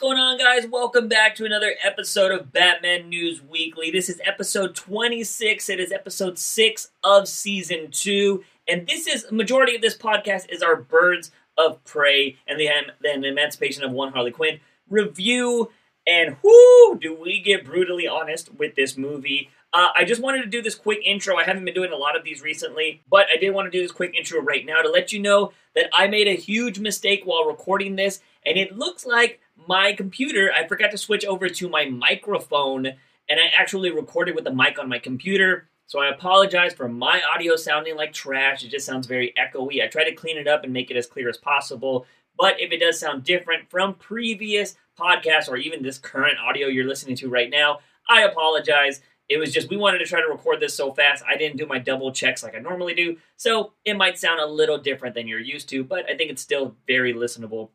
going on, guys? Welcome back to another episode of Batman News Weekly. This is episode 26. It is episode 6 of season 2. And this is, majority of this podcast is our Birds of Prey and the, the Emancipation of One Harley Quinn review. And whoo, do we get brutally honest with this movie. Uh, I just wanted to do this quick intro. I haven't been doing a lot of these recently, but I did want to do this quick intro right now to let you know that I made a huge mistake while recording this, and it looks like my computer, I forgot to switch over to my microphone, and I actually recorded with the mic on my computer. So I apologize for my audio sounding like trash. It just sounds very echoey. I try to clean it up and make it as clear as possible. But if it does sound different from previous podcasts or even this current audio you're listening to right now, I apologize. It was just we wanted to try to record this so fast. I didn't do my double checks like I normally do. So it might sound a little different than you're used to, but I think it's still very listenable.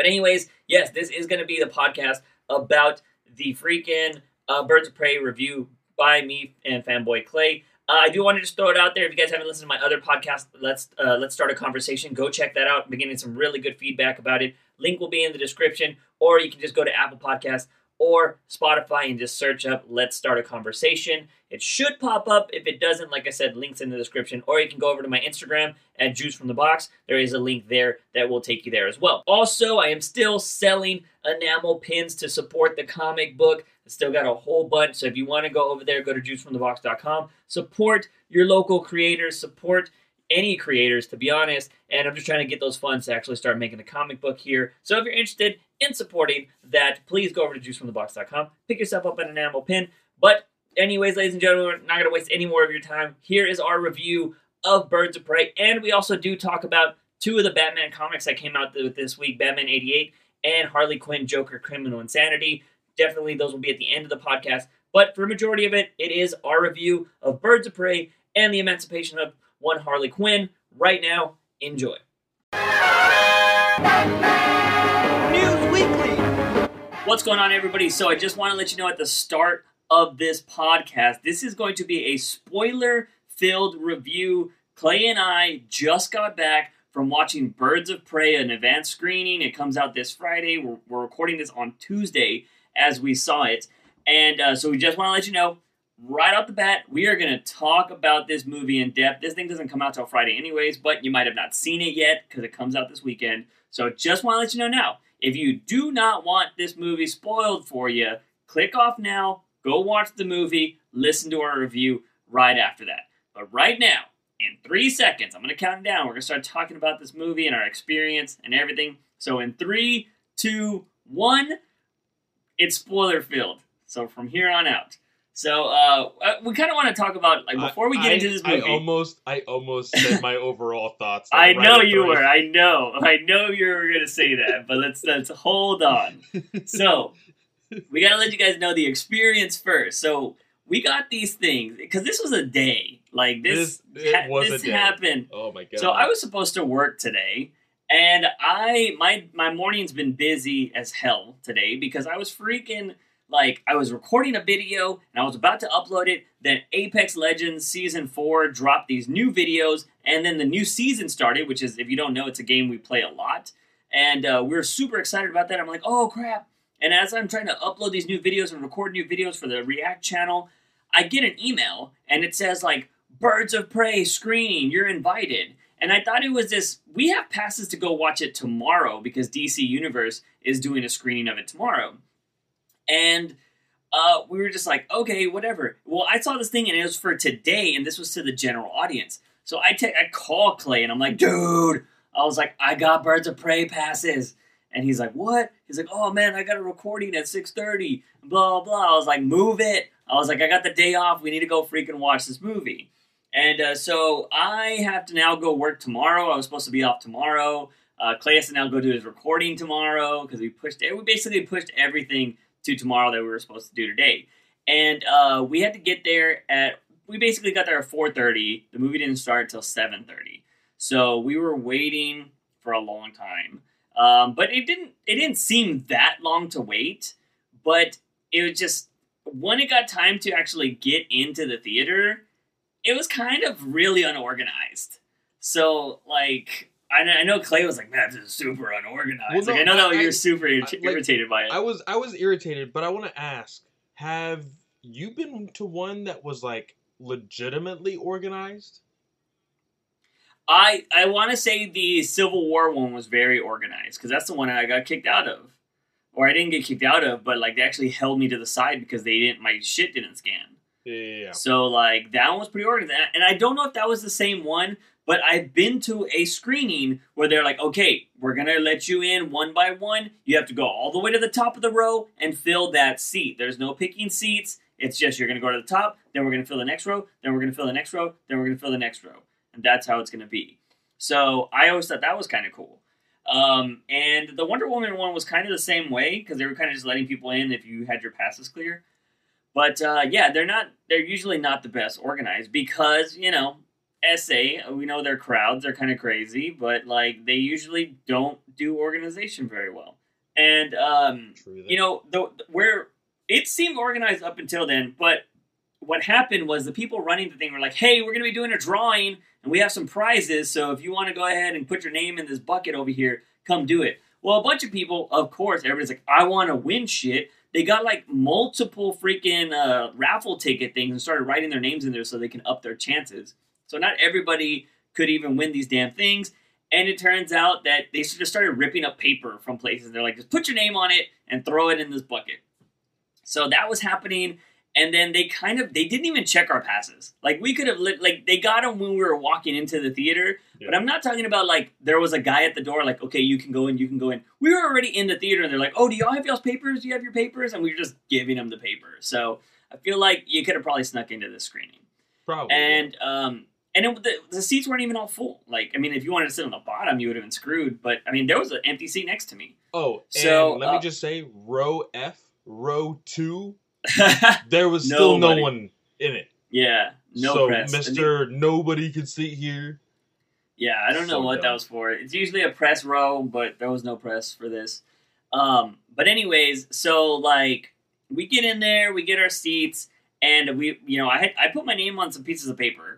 But, anyways, yes, this is going to be the podcast about the freaking uh, Birds of Prey review by me and Fanboy Clay. Uh, I do want to just throw it out there. If you guys haven't listened to my other podcast, let's uh, let's start a conversation. Go check that out. I'm getting some really good feedback about it. Link will be in the description, or you can just go to Apple Podcasts or Spotify and just search up Let's Start a Conversation. It should pop up. If it doesn't, like I said, links in the description, or you can go over to my Instagram at Juice from the Box. There is a link there that will take you there as well. Also, I am still selling enamel pins to support the comic book. I still got a whole bunch. So if you want to go over there, go to juicefromthebox.com. Support your local creators, support any creators, to be honest. And I'm just trying to get those funds to actually start making a comic book here. So if you're interested in supporting that, please go over to juicefromthebox.com, pick yourself up an enamel pin. But, anyways, ladies and gentlemen, not going to waste any more of your time. Here is our review of Birds of Prey. And we also do talk about two of the Batman comics that came out this week Batman 88 and Harley Quinn Joker Criminal Insanity. Definitely, those will be at the end of the podcast. But for a majority of it, it is our review of Birds of Prey and the Emancipation of one Harley Quinn. Right now, enjoy. What's going on, everybody? So, I just want to let you know at the start of this podcast, this is going to be a spoiler filled review. Clay and I just got back from watching Birds of Prey, an advanced screening. It comes out this Friday. We're, we're recording this on Tuesday as we saw it. And uh, so, we just want to let you know right off the bat, we are going to talk about this movie in depth. This thing doesn't come out till Friday, anyways, but you might have not seen it yet because it comes out this weekend. So just want to let you know now if you do not want this movie spoiled for you, click off now, go watch the movie, listen to our review right after that. But right now, in three seconds, I'm going to count down. We're going to start talking about this movie and our experience and everything. So in three, two, one, it's spoiler filled. So from here on out. So uh, uh we kind of want to talk about like before we get I, into this movie. I almost, I almost said my overall thoughts. I right know you were. I know. I know you were going to say that, but let's let's hold on. so we got to let you guys know the experience first. So we got these things because this was a day. Like this, this, ha- this happened. Oh my god! So I was supposed to work today, and I my my morning's been busy as hell today because I was freaking like I was recording a video and I was about to upload it. Then Apex Legends Season 4 dropped these new videos, and then the new season started, which is, if you don't know, it's a game we play a lot. And uh, we are super excited about that. I'm like, oh crap. And as I'm trying to upload these new videos and record new videos for the React channel, I get an email and it says, like, Birds of Prey screening, you're invited. And I thought it was this. We have passes to go watch it tomorrow because DC Universe is doing a screening of it tomorrow. And uh, we were just like, okay, whatever. Well, I saw this thing and it was for today, and this was to the general audience. So I take, I call Clay and I'm like, dude, I was like, I got Birds of Prey passes. And he's like, what? He's like, oh man, I got a recording at 6.30, blah, blah. I was like, move it. I was like, I got the day off. We need to go freaking watch this movie. And uh, so I have to now go work tomorrow. I was supposed to be off tomorrow. Uh, Clay has to now go do his recording tomorrow because we pushed it. We basically pushed everything to tomorrow that we were supposed to do today. And uh, we had to get there at we basically got there at 4:30. The movie didn't start until 7:30. So we were waiting for a long time. Um, but it didn't it didn't seem that long to wait, but it was just when it got time to actually get into the theater, it was kind of really unorganized. So like I know, I know Clay was like, man, this is super unorganized. Well, like, I know that I- you're I- super ir- like, irritated by it. I was I was irritated, but I want to ask: Have you been to one that was like legitimately organized? I I want to say the Civil War one was very organized because that's the one I got kicked out of, or I didn't get kicked out of, but like they actually held me to the side because they didn't my shit didn't scan. Yeah. So like that one was pretty organized, and I don't know if that was the same one, but I've been to a screening where they're like, okay, we're gonna let you in one by one. You have to go all the way to the top of the row and fill that seat. There's no picking seats. It's just you're gonna go to the top, then we're gonna fill the next row, then we're gonna fill the next row, then we're gonna fill the next row, and that's how it's gonna be. So I always thought that was kind of cool. Um, and the Wonder Woman one was kind of the same way because they were kind of just letting people in if you had your passes clear. But uh, yeah, they're not. They're usually not the best organized because you know, SA. We know their crowds are kind of crazy, but like they usually don't do organization very well. And um, you know, the, where it seemed organized up until then, but what happened was the people running the thing were like, "Hey, we're going to be doing a drawing, and we have some prizes. So if you want to go ahead and put your name in this bucket over here, come do it." Well, a bunch of people, of course, everybody's like, "I want to win shit." They got like multiple freaking uh, raffle ticket things and started writing their names in there so they can up their chances. So not everybody could even win these damn things. And it turns out that they just started ripping up paper from places. They're like, just put your name on it and throw it in this bucket. So that was happening. And then they kind of they didn't even check our passes. Like we could have lit, like they got them when we were walking into the theater. But I'm not talking about like there was a guy at the door like okay you can go in you can go in. We were already in the theater and they're like oh do y'all have y'all's papers? Do you have your papers? And we were just giving them the papers. So I feel like you could have probably snuck into the screening. probably. And um and it, the, the seats weren't even all full. Like I mean if you wanted to sit on the bottom you would have been screwed. But I mean there was an empty seat next to me. oh, so, and let uh, me just say, row F, row two, there was still Nobody. no one in it. yeah, no so, press. Mister, nobody can sit here. Yeah, I don't know So what that was for. It's usually a press row, but there was no press for this. Um, but anyways, so like we get in there, we get our seats, and we, you know, I had I put my name on some pieces of paper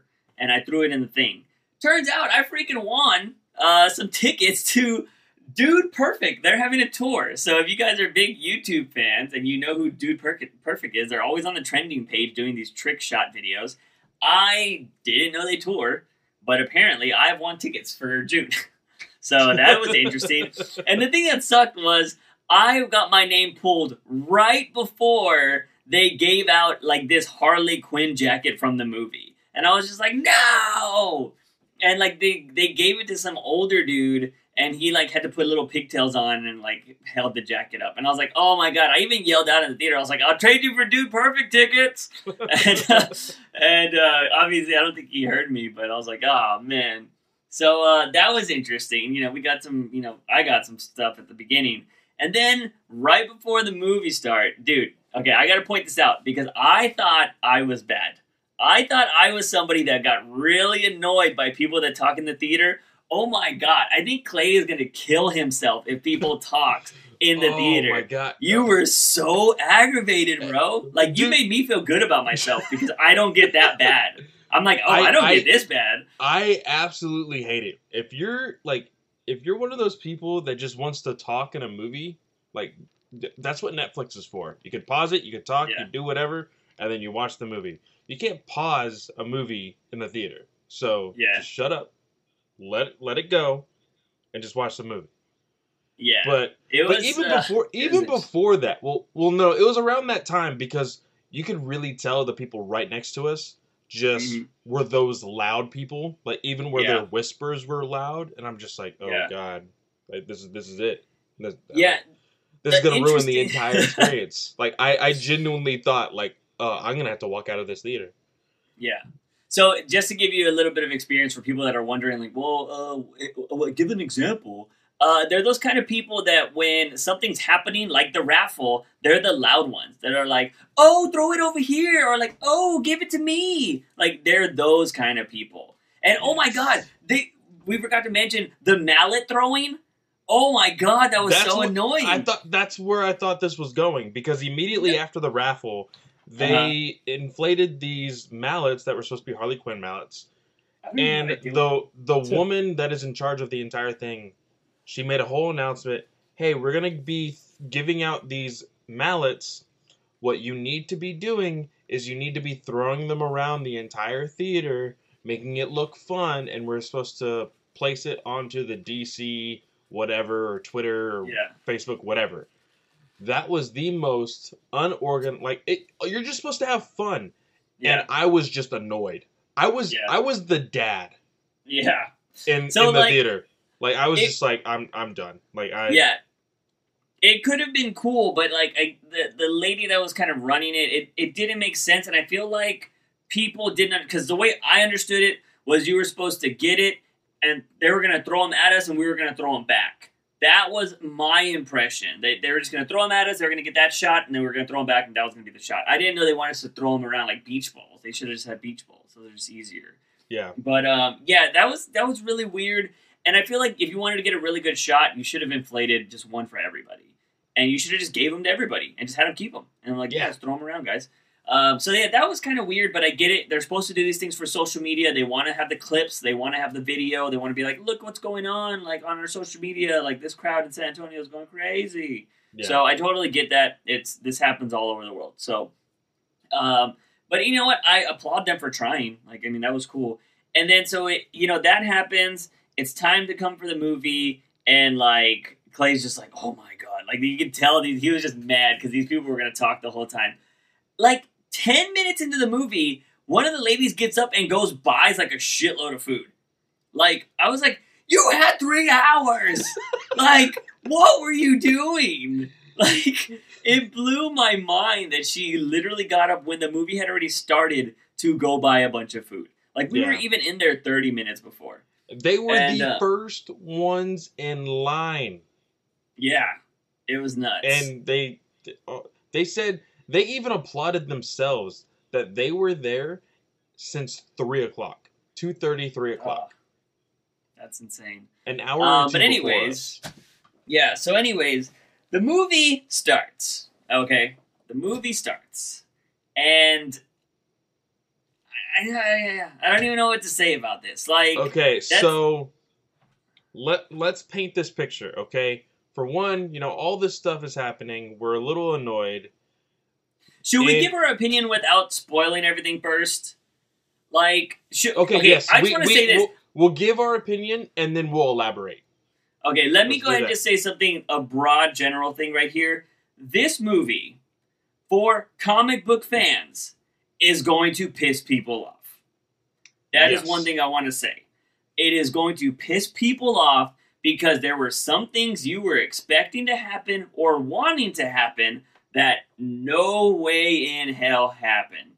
and I threw it in the thing. Turns out I freaking won uh, some tickets to Dude Perfect. They're having a tour. So if you guys are big YouTube fans and you know who Dude Perfect Perfect is, they're always on the trending page doing these trick shot videos. I didn't know they tour, but apparently I've won tickets for June. so that was interesting. And the thing that sucked was I got my name pulled right before they gave out like this Harley Quinn jacket from the movie. And I was just like, no! And like they they gave it to some older dude and he like had to put little pigtails on and like held the jacket up. And I was like, oh my god! I even yelled out in the theater. I was like, I'll trade you for Dude Perfect tickets. and uh, and uh, obviously, I don't think he heard me, but I was like, oh man. So uh, that was interesting. You know, we got some. You know, I got some stuff at the beginning, and then right before the movie start, dude. Okay, I got to point this out because I thought I was bad. I thought I was somebody that got really annoyed by people that talk in the theater. Oh my god, I think Clay is gonna kill himself if people talk in the oh theater. Oh my god! You were so aggravated, bro. Uh, like you made me feel good about myself because I don't get that bad. I'm like, oh, I, I- don't I- get this bad. I absolutely hate it. If you're like, if you're one of those people that just wants to talk in a movie, like that's what Netflix is for. You can pause it, you can talk, Yeah. you do whatever, and then you watch the movie. You can't pause a movie in the theater. So Yeah. just shut up, let let it go, and just watch the movie. Yeah, But it was. but even uh, before even before that, well well no, it was around that time because you could really tell the people right next to us just Mhm. were those loud people, like even where Yeah. their whispers were loud, and I'm just like, oh Yeah. god, like this is this is it. This, yeah, this is gonna ruin the entire experience. like I I genuinely thought like, uh, I'm gonna have to walk out of this theater. yeah. So just to give you a little bit of experience for people that are wondering, like, well, uh, give an example. Uh, they're those kind of people that when something's happening, like the raffle, they're the loud ones that are like, "Oh, throw it over here," or like, "Oh, give it to me." Like they're those kind of people. And oh my god, they we forgot to mention the mallet throwing. Oh my god, that was That's so what- annoying. I thought that's where I thought this was going because immediately after the raffle, they Uh-huh. inflated these mallets that were supposed to be Harley Quinn mallets, I don't know and what I do. the the So- woman that is in charge of the entire thing, she made a whole announcement. Hey, we're gonna be giving out these mallets. What you need to be doing is you need to be throwing them around the entire theater, making it look fun, and we're supposed to place it onto the DC whatever or Twitter or yeah, Facebook, whatever. That was the most unorganized. Like it, you're just supposed to have fun, yeah, and I was just annoyed. I was Yeah. I was the dad yeah, in, So, in the like, theater. Like I was it- just like I'm I'm done. Like I yeah. It could have been cool, but like I, the the lady that was kind of running it, it it didn't make sense, and I feel like people didn't because the way I understood it was you were supposed to get it, and they were gonna throw them at us, and we were gonna throw them back. That was my impression. They, they were just gonna throw them at us. They were gonna get that shot, and then we were gonna throw them back, and that was gonna be the shot. I didn't know they wanted us to throw them around like beach balls. They should have just had beach balls, so they're just easier. yeah But um, yeah, that was that was really weird. And I feel like if you wanted to get a really good shot, you should have inflated just one for everybody, and you should have just gave them to everybody and just had them keep them. And I'm like, yeah, Yeah. just throw them around, guys. Um, so yeah, that was kind of weird, but I get it. They're supposed to do these things for social media. They want to have the clips. They want to have the video. They want to be like, look what's going on, like on our social media. Like this crowd in San Antonio is going crazy. yeah. So I totally get that. It's this happens all over the world. So, um, but you know what? I applaud them for trying. Like, I mean, that was cool. And then so it, you know, that happens. It's time to come for the movie, and like Clay's just like, oh my god, like you can tell these, he was just mad because these people were gonna talk the whole time. Like ten minutes into the movie, one of the ladies gets up and goes buys like a shitload of food. Like I was like, you had three hours. like what were you doing? Like, it blew my mind that she literally got up when the movie had already started to go buy a bunch of food. Like, we were even in there 30 minutes before. they were and, the uh, first ones in line, Yeah, it was nuts. and they uh, they said they even applauded themselves that they were there since three o'clock, two thirty, three o'clock, Oh, that's insane. an hour. or Um, two but anyways, yeah, so, anyways, the movie starts. Okay? The movie starts. And. I, I, I don't even know what to say about this. Like, Okay, so let let's paint this picture, okay? For one, you know, all this stuff is happening. We're a little annoyed. Should we And- give our opinion without spoiling everything first? Like, should, Okay, okay, yes, I just want to say this. We'll, we'll give our opinion and then we'll elaborate. okay, let me let's go do ahead and just say something, a broad general thing right here. This movie, for comic book fans, is going to piss people off. That is Yes. one thing I want to say. It is going to piss people off because there were some things you were expecting to happen or wanting to happen that no way in hell happened.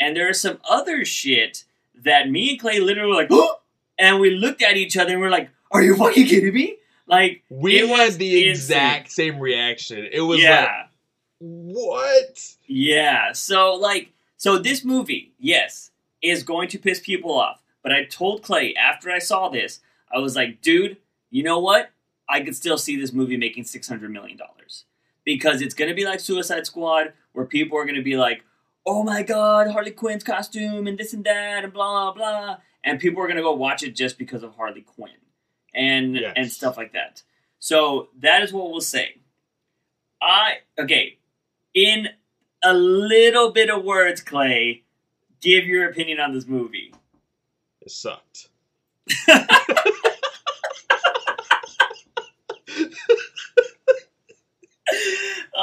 And there is some other shit that me and Clay literally were like, oh! and we looked at each other and we're like, are you fucking kidding me? Like, We had was the insane. exact same reaction. It was yeah. like, what? Yeah. So like so this movie, yes, is going to piss people off. But I told Clay after I saw this, I was like, dude, you know what? I could still see this movie making six hundred million dollars. Because it's gonna be like Suicide Squad, where people are gonna be like, Oh my god, Harley Quinn's costume and this and that and blah blah and people are gonna go watch it just because of Harley Quinn and Yes. and stuff like that. So that is what we'll say. I okay, in a little bit of words, Clay, give your opinion on this movie. It sucked.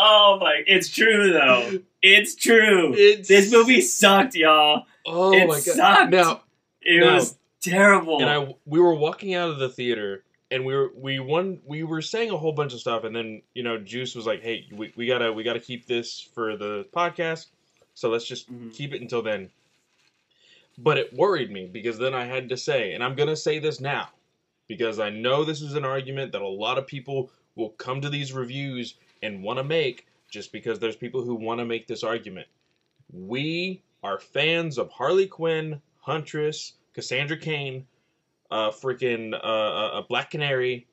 Oh my, it's true though. It's true. It's This movie sucked, y'all. Oh it my god! sucked. Now, It No. was terrible. and I we were walking out of the theater, and we were we one we were saying a whole bunch of stuff, and then you know Juice was like, "Hey, we, we gotta we gotta keep this for the podcast, so let's just Mhm. keep it until then." But it worried me because then I had to say, and I'm gonna say this now, because I know this is an argument that a lot of people will come to these reviews and want to make, just because there's people who want to make this argument. We are fans of Harley Quinn, Huntress, Cassandra Cain, uh, freaking uh, uh, uh, Black Canary,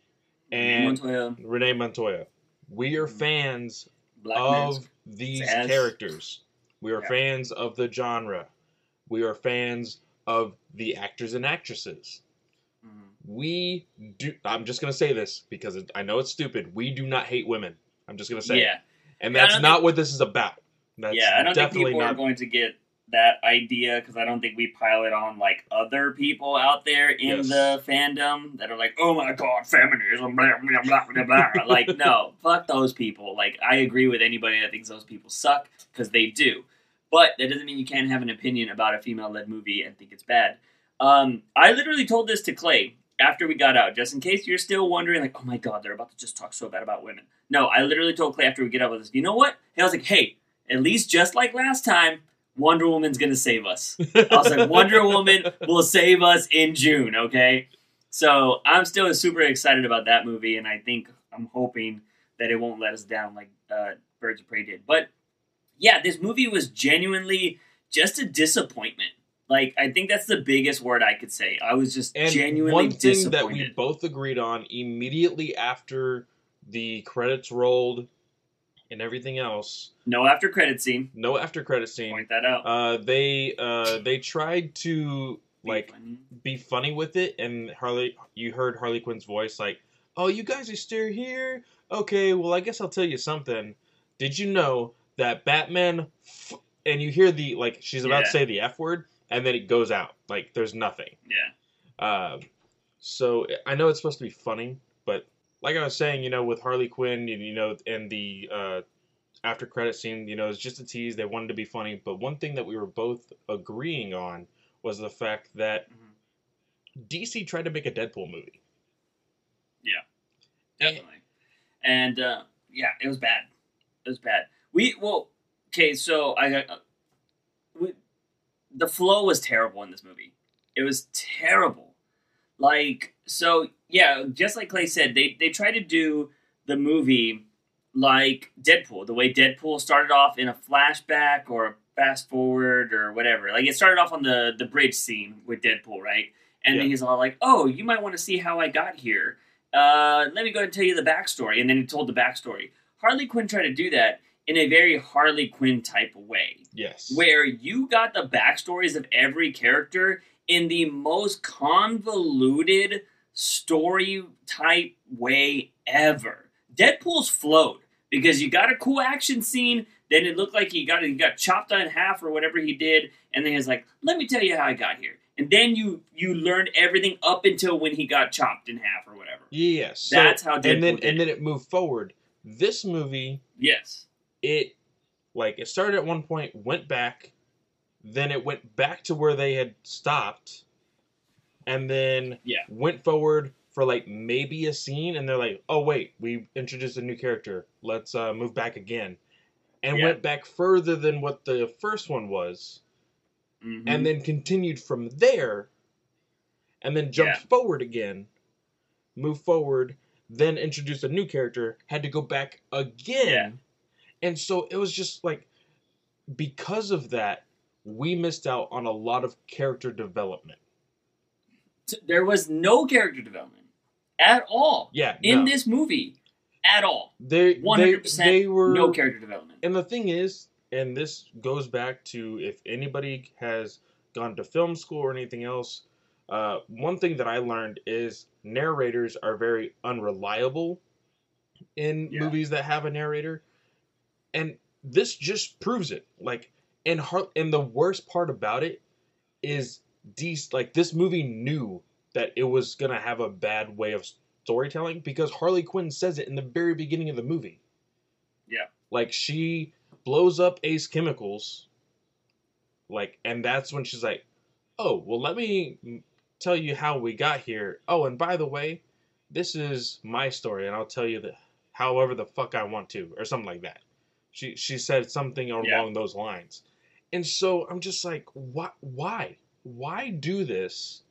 and Montoya, Renee Montoya. We are Mhm. fans Black of Mask. these Zsasz. characters. We are Yeah. fans of the genre. We are fans of the actors and actresses. Mhm. We do. I'm just gonna say this because I know it's stupid. We do not hate women. I'm just gonna say, it. Yeah, and that's not what this is about. That's yeah. I don't think people are not. going to get that idea because I don't think we pile it on like other people out there in Yes. the fandom that are like, "Oh my god, feminism!" Blah blah blah blah. blah. like, no, fuck those people. Like, I agree with anybody that thinks those people suck because they do. But that doesn't mean you can't have an opinion about a female-led movie and think it's bad. Um, I literally told this to Clay after we got out, just in case you're still wondering, like, oh my god, they're about to just talk so bad about women. No, I literally told Clay after we get out with this, you know what? And I was like, hey, at least just like last time, Wonder Woman's gonna save us. I was like, Wonder Woman will save us in June, okay? So I'm still super excited about that movie, and I think I'm hoping that it won't let us down like uh, Birds of Prey did. But yeah, this movie was genuinely just a disappointment. Like I think that's the biggest word I could say. I was just and genuinely one thing disappointed. that we both agreed on immediately after the credits rolled and everything else, no after credit scene. no after credit scene. Point that out. Uh, they uh, they tried to like Funny. be funny with it, and Harley, you heard Harley Quinn's voice like, "Oh, you guys are still here? Okay, well, I guess I'll tell you something. Did you know that Batman?" F-, and you hear the like she's about to say the f word, and then it goes out like there's nothing. yeah. Um, so I know it's supposed to be funny, but like I was saying, you know, with Harley Quinn, you, you know, and the uh, after credit scene, you know, it's just a tease. They wanted to be funny, but one thing that we were both agreeing on was the fact that Mhm. DC tried to make a Deadpool movie. Yeah, definitely. And uh, yeah, it was bad. It was bad. We well, okay. So I got uh, we, the flow was terrible in this movie. It was terrible. Like so, yeah. Just like Clay said, they they tried to do the movie like Deadpool, the way Deadpool started off in a flashback or a fast forward or whatever. Like it started off on the the bridge scene with Deadpool, right? And then he's all like, "Oh, you might want to see how I got here." uh, let me go ahead and tell you the backstory. And then he told the backstory. Harley Quinn tried to do that in a very Harley Quinn type way, Yes. where you got the backstories of every character in the most convoluted story type way ever. Deadpool's flowed because you got a cool action scene, then it looked like he got he got chopped in half or whatever he did, and then he's like, "Let me tell you how I got here." And then you you learned everything up until when he got chopped in half or whatever. Yes. So- That's how Deadpool and then and then it moved forward. This movie, Yes. It like it started at one point, went back, then it went back to where they had stopped, and then Yeah. went forward for like maybe a scene, and they're like, "Oh wait, we introduced a new character. Let's uh, move back again," and Yeah. went back further than what the first one was, Mhm. and then continued from there, and then jumped Yeah. forward again, moved forward, then introduced a new character, had to go back again. And so it was just like because of that, we missed out on a lot of character development. There was no character development at all Yeah, in no. this movie at all. they they, hundred percent. they were No character development. And the thing is, and this goes back to if anybody has gone to film school or anything else, uh, one thing that I learned is narrators are very unreliable in Yeah. movies that have a narrator, and this just proves it. Like, and har- and the worst part about it is these like this movie knew that it was gonna have a bad way of storytelling because Harley Quinn says it in the very beginning of the movie. Yeah. Like she blows up Ace Chemicals. Like, and that's when she's like, "Oh, well, let me tell you how we got here. Oh, and by the way, this is my story, and I'll tell you the however the fuck I want to, or something like that." She she said something along Yeah. those lines, and so I'm just like, "Why? Why? Why do this?"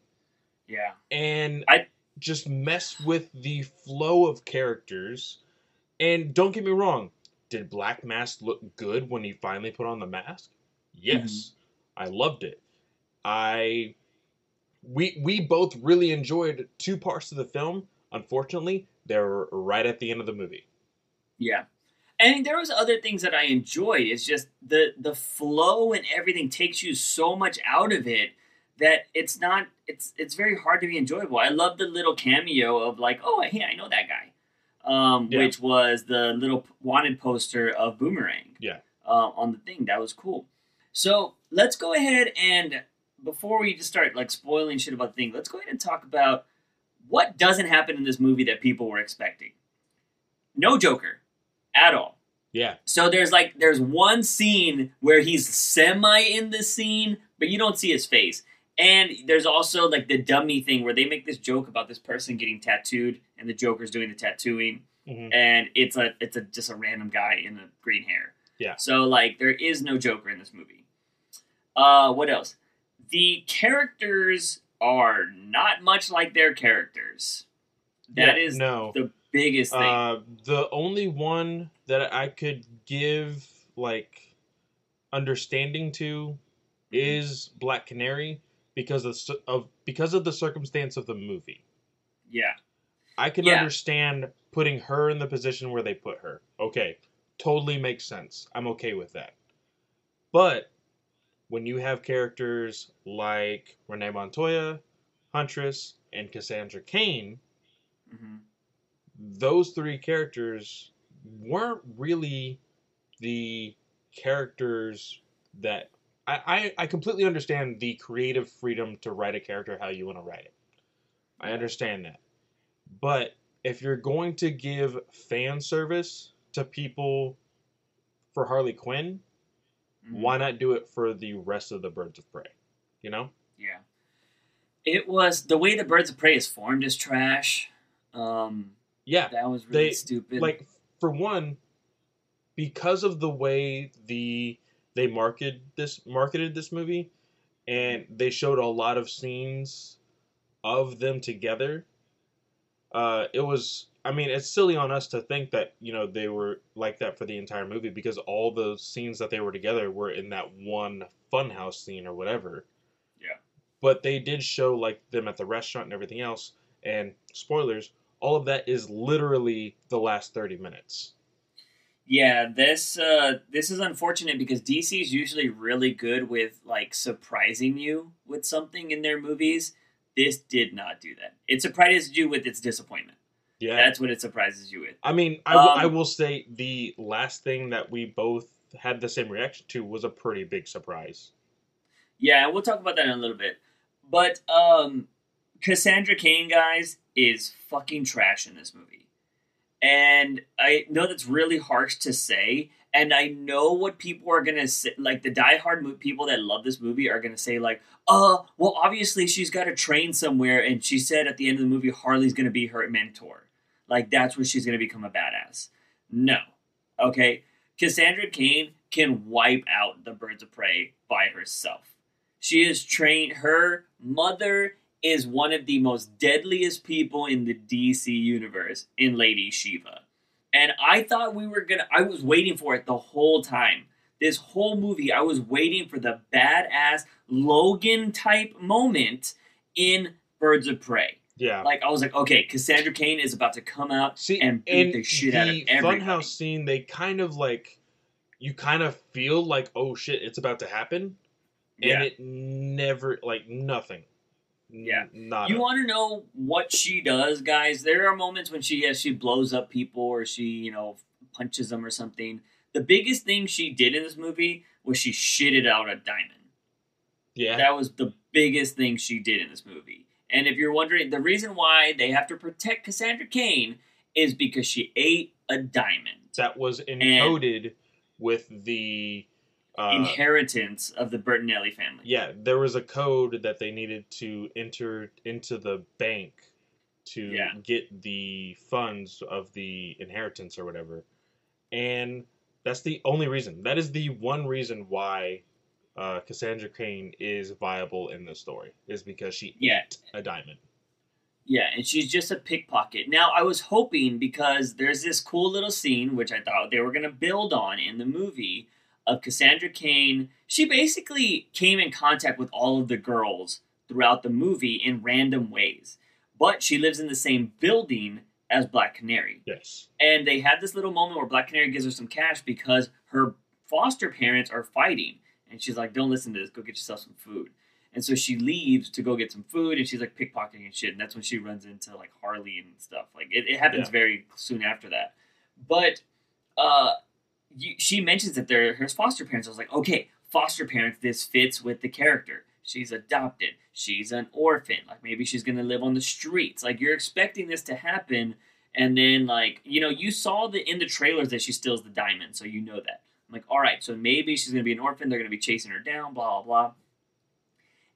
Yeah. and I- just mess with the flow of characters. And don't get me wrong, did Black Mask look good when he finally put on the mask? Yes, mm-hmm. I loved it. I we we both really enjoyed two parts of the film. Unfortunately, they're right at the end of the movie. Yeah. And there was other things that I enjoyed. It's just the the flow and everything takes you so much out of it that it's not it's it's very hard to be enjoyable. I love the little cameo of like, oh hey, I know that guy, um, Yeah. which was the little wanted poster of Boomerang. Yeah. uh, on the thing that was cool. So let's go ahead and before we just start like spoiling shit about the thing, let's go ahead and talk about what doesn't happen in this movie that people were expecting. No Joker at all. Yeah. So there's like there's one scene where he's semi in the scene, but you don't see his face. And there's also like the dummy thing where they make this joke about this person getting tattooed and the Joker's doing the tattooing hmm and it's a it's a just a random guy in a green hair. Yeah. So like there is no Joker in this movie. Uh what else? The characters are not much like their characters. That Yeah, is no. the biggest thing. Uh, the only one that I could give like understanding to is Black Canary because of, of because of the circumstance of the movie. yeah. I can Yeah. understand putting her in the position where they put her. Okay, totally makes sense. I'm okay with that. But when you have characters like Renee Montoya, Huntress, and Cassandra Cain, hmm those three characters weren't really the characters that I, I, I completely understand the creative freedom to write a character how you want to write it. I understand that. But if you're going to give fan service to people for Harley Quinn, Mm-hmm. why not do it for the rest of the Birds of Prey? You know? Yeah. It was the way the Birds of Prey is formed is trash. Um, Yeah. that was really They- stupid. like for one because of the way the they marketed this marketed this movie and they showed a lot of scenes of them together uh it was i mean it's silly on us to think that you know they were like that for the entire movie because all the scenes that they were together were in that one funhouse scene or whatever Yeah. but they did show like them at the restaurant and everything else and spoilers all of that is literally the last 30 minutes yeah, this uh, this is unfortunate because DC is usually really good with like surprising you with something in their movies. This did not do that. It surprises you with its disappointment. yeah That's what it surprises you with. i mean I will- Um, I will say the last thing that we both had the same reaction to was a pretty big surprise Yeah, we'll talk about that in a little bit. But um Cassandra Cain, guys, is fucking trash in this movie. And I know that's really harsh to say, and I know what people are gonna say. Like the diehard people that love this movie are gonna say, like, "Uh, well, obviously she's got to train somewhere." And she said at the end of the movie, Harley's gonna be her mentor. Like that's where she's gonna become a badass. No, okay. Cassandra Cain can wipe out the Birds of Prey by herself. She is trained. Her mother is one of the most deadliest people in the DC universe in Lady Shiva. And I thought we were gonna, I was waiting for it the whole time. This whole movie, I was waiting for the badass Logan type moment in Birds of Prey. yeah Like, I was like, okay, Cassandra Cain is about to come out See, and beat the shit out of the everybody. Funhouse scene, they kind of like, you kind of feel like, oh shit, it's about to happen, and Yeah. it never, like, nothing. Yeah. not. You want to know what she does, guys? There are moments when she, yeah, she blows up people or she, you know, punches them or something. The biggest thing she did in this movie was she shitted out a diamond. yeah, That was the biggest thing she did in this movie. And if you're wondering, the reason why they have to protect Cassandra Cain is because she ate a diamond. that was encoded with the. Uh, Inheritance of the Bertinelli family. yeah, there was a code that they needed to enter into the bank to Yeah. get the funds of the inheritance or whatever. And that's the only reason. That is the one reason why uh, Cassandra Cain is viable in this story, is because she Yeah. ate a diamond. Yeah, and she's just a pickpocket. Now, I was hoping because there's this cool little scene, which I thought they were going to build on in the movie, of Cassandra Cain. She basically came in contact with all of the girls throughout the movie in random ways. But she lives in the same building as Black Canary. Yes. And they had this little moment where Black Canary gives her some cash because her foster parents are fighting. And she's like, don't listen to this, go get yourself some food. And so she leaves to go get some food, and she's like pickpocketing and shit. And that's when she runs into like Harley and stuff. Like it, it happens Yeah. very soon after that. But uh, you, she mentions that they're her foster parents. I was like, okay, foster parents. This fits with the character. She's adopted. She's an orphan. Like maybe she's gonna live on the streets. Like you're expecting this to happen, and then like you know you saw the in the trailers that she steals the diamond, so you know that. I'm like, all right, so maybe she's gonna be an orphan. They're gonna be chasing her down. Blah blah blah.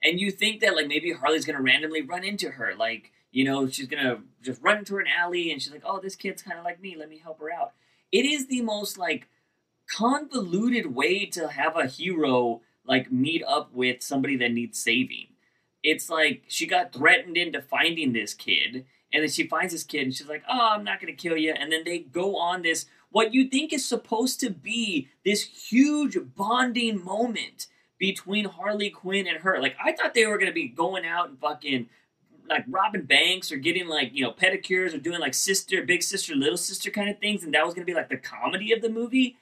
And you think that like maybe Harley's gonna randomly run into her, like you know she's gonna just run into an alley, and she's like, oh, this kid's kind of like me. Let me help her out. It is the most like convoluted way to have a hero like meet up with somebody that needs saving. It's like she got threatened into finding this kid, and then she finds this kid, and she's like, "Oh, I'm not gonna kill you." And then they go on this what you think is supposed to be this huge bonding moment between Harley Quinn and her. Like I thought they were gonna be going out and fucking like robbing banks or getting like you know pedicures or doing like sister, big sister, little sister kind of things, and that was gonna be like the comedy of the movie.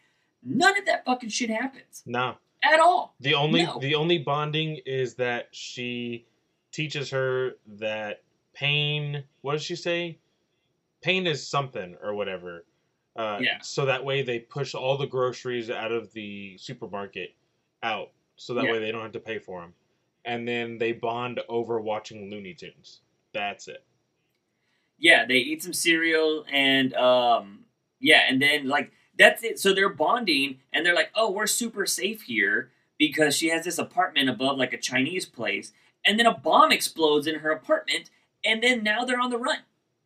None of that fucking shit happens No, at all. the only No. the only bonding is that she teaches her that pain. What does she say? Pain is something or whatever. Uh, Yeah. So that way they push all the groceries out of the supermarket out, so that Yeah. way they don't have to pay for them, and then they bond over watching Looney Tunes. That's it. Yeah, they eat some cereal and um yeah, and then like that's it. So they're bonding and they're like, "Oh, we're super safe here because she has this apartment above like a Chinese place." And then a bomb explodes in her apartment and then now they're on the run.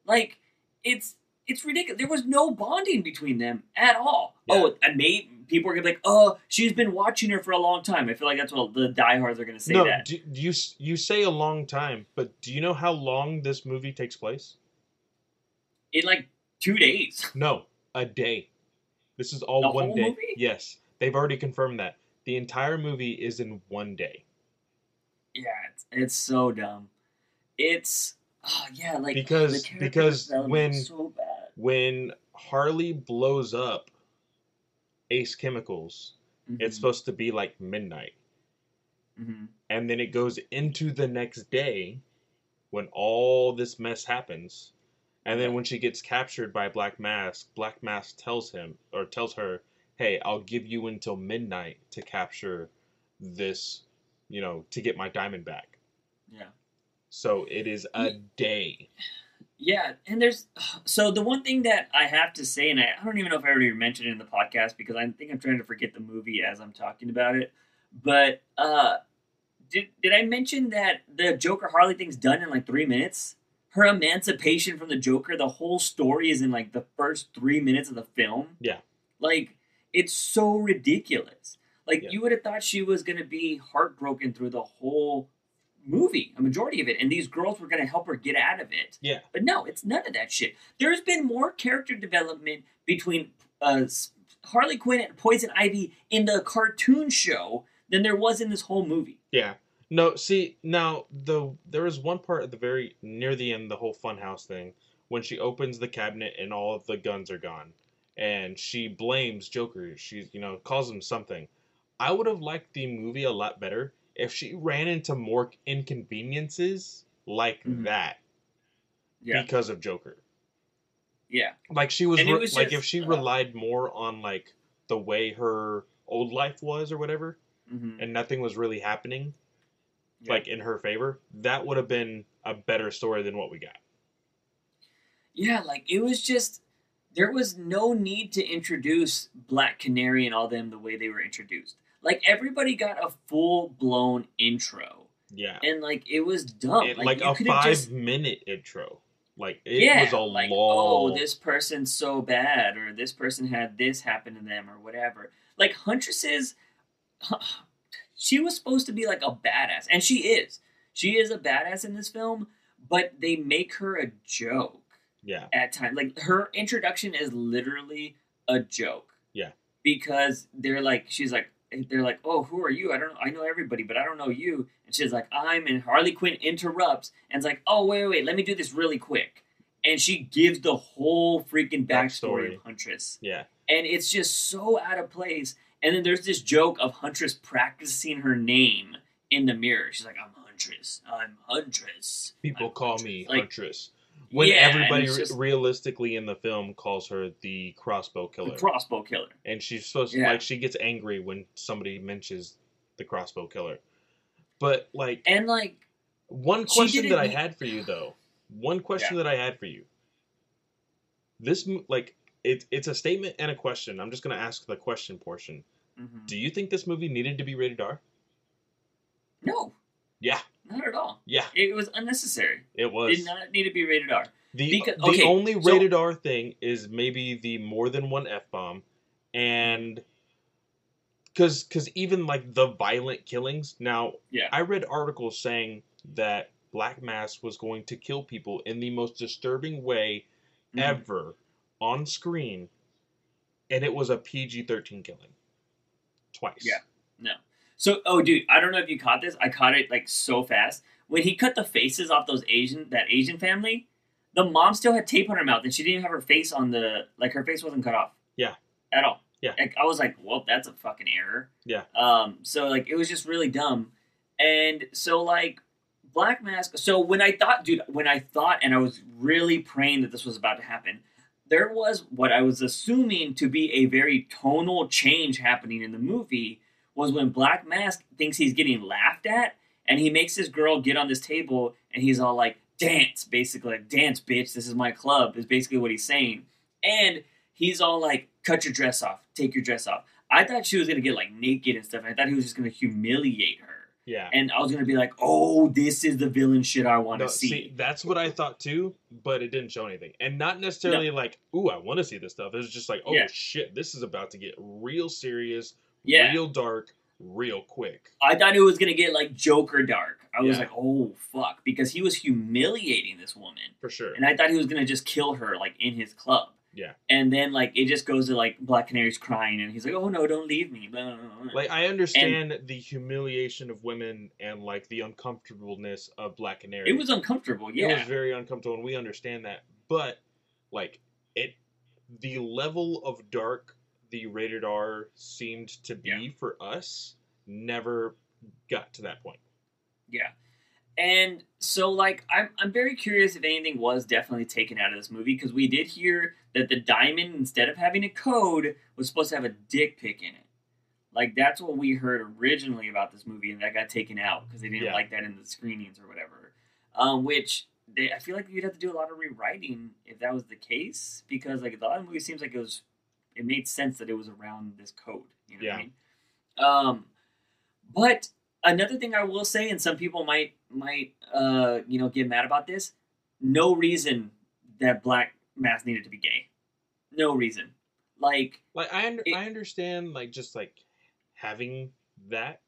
Like it's it's ridiculous. There was no bonding between them at all. Yeah. Oh, and maybe people are gonna be like, "Oh, she's been watching her for a long time." I feel like that's what the diehards are gonna say. no, that do, do you you say a long time, but do you know how long this movie takes place? in like two days. No, a day. This is all The one day. movie? Yes, they've already confirmed that. The entire movie is in one day Yeah, it's, it's so dumb. It's oh yeah, like Because- because when- so bad. when Harley blows up Ace Chemicals. It's Mhm, supposed to be like midnight, mhm. and then it goes into the next day when all this mess happens. And then when she gets captured by Black Mask, Black Mask tells him or tells her, "Hey, I'll give you until midnight to capture this, you know, to get my diamond back." yeah, So it is a day. yeah, and there's so the one thing that I have to say, and I, I don't even know if I already mentioned it in the podcast because I think I'm trying to forget the movie as I'm talking about it. But uh, did did I mention that the Joker Harley thing's done in like three minutes? Her emancipation from the Joker, the whole story is in like the first three minutes of the film. Yeah. Like it's so ridiculous. Like Yeah. you would have thought she was gonna be heartbroken through the whole movie, a majority of it, and these girls were gonna help her get out of it. Yeah. But no, it's none of that shit. There's been more character development between uh, Harley Quinn and Poison Ivy in the cartoon show than there was in this whole movie. Yeah. No, see, now the there was one part at the very near the end, the whole funhouse thing, when she opens the cabinet and all of the guns are gone, and she blames Joker. She, you know, calls him something. I would have liked the movie a lot better if she ran into more inconveniences like Mhm. that Yeah, because of Joker. yeah, Like she was, re- was like just- if she uh, relied more on like the way her old life was or whatever, hmm and nothing was really happening Yeah. like in her favor, that would have been a better story than what we got. yeah. Like it was just there was no need to introduce Black Canary and all them the way they were introduced. Like everybody got a full blown intro, Yeah. and like it was dumb. It- like, like, a five just- minute intro. Like it yeah, was a like long oh, this person's so bad, or this person had this happen to them, or whatever. Like Huntresses, she was supposed to be like a badass, and she is. She is a badass in this film, but they make her a joke Yeah. at times. Like her introduction is literally a joke. Yeah. Because they're like, she's like, they're like, oh, who are you? I don't know. I know everybody, but I don't know you. And she's like, I'm. And Harley Quinn interrupts and is like, oh, wait, wait, wait. Let me do this really quick. And she gives the whole freaking backstory Backstory. of Huntress. Yeah. And it's just so out of place. And then there's this joke of Huntress practicing her name in the mirror. She's like, "I'm Huntress. I'm Huntress." People I'm call Huntress." me Like, Huntress. When yeah, everybody just realistically in the film calls her the crossbow the killer. crossbow killer. and she's supposed to Yeah. like she gets angry when somebody mentions the crossbow killer. But like And like, one question that I had for you though, one question Yeah. that I had for you. This like it, it's a statement and a question. I'm just gonna ask the question portion. mhm. Do you think this movie needed to be rated R? no, Yeah, not at all. yeah, It was unnecessary. it was. Did not need to be rated R. The Because- the okay, only so- rated R thing is maybe the more than one f bomb, and because because even like the violent killings. Now, Yeah. I read articles saying that Black Mask was going to kill people in the most disturbing way Mhm. ever on screen, and it was a PG thirteen killing. Twice. Yeah. No. So, oh, dude, I don't know if you caught this. I caught it like so fast when he cut the faces off those Asian that Asian family. The mom still had tape on her mouth, and she didn't have her face on the like her face wasn't cut off. Yeah. At all. Yeah. Like, I was like, well, that's a fucking error. Yeah. Um. So like, it was just really dumb, and so like, Black Mask. So when I thought, dude, when I thought, and I was really praying that this was about to happen. There was what I was assuming to be a very tonal change happening in the movie was when Black Mask thinks he's getting laughed at, and he makes his girl get on this table, and he's all like, "Dance," basically, like, "Dance, bitch. This is my club." Is basically what he's saying, and he's all like, "Cut your dress off. Take your dress off." I thought she was gonna get like naked and stuff. I thought he was just gonna humiliate her, Yeah. and I was gonna be like, "Oh, this is the villain shit I want to No, see." see, that's what I thought too, but it didn't show anything, and not necessarily like, "Ooh, I want to see this stuff." It was just like, "Oh Yeah. shit, this is about to get real serious, Yeah. real dark, real quick." I thought it was gonna get like Joker dark. I was Yeah. like, "Oh fuck," because he was humiliating this woman. For sure. and I thought he was gonna just kill her like in his club. Yeah. And then like it just goes to like Black Canary's crying and he's like, "Oh no, don't leave me." Blah, blah, blah, blah. Like I understand the humiliation of women and like the uncomfortableness of Black Canary. it was uncomfortable. Yeah. It was very uncomfortable, and we understand that. But like it, the level of dark the rated R seemed to be Yeah. for us never got to that point. yeah. And so like I'm I'm very curious if anything was definitely taken out of this movie because we did hear that the diamond instead of having a code was supposed to have a dick pic in it. Like that's what we heard originally about this movie, and that got taken out because they didn't Yeah. like that in the screenings or whatever. Um, which they, I feel like you'd have to do a lot of rewriting if that was the case, because like the other movie seems like it was, it made sense that it was around this code. You know what I mean? Um, but another thing I will say, and some people might might uh you know get mad about this, no reason that Black Mask needed to be gay, no reason. Like Like I, under, It- I understand, like just like having that,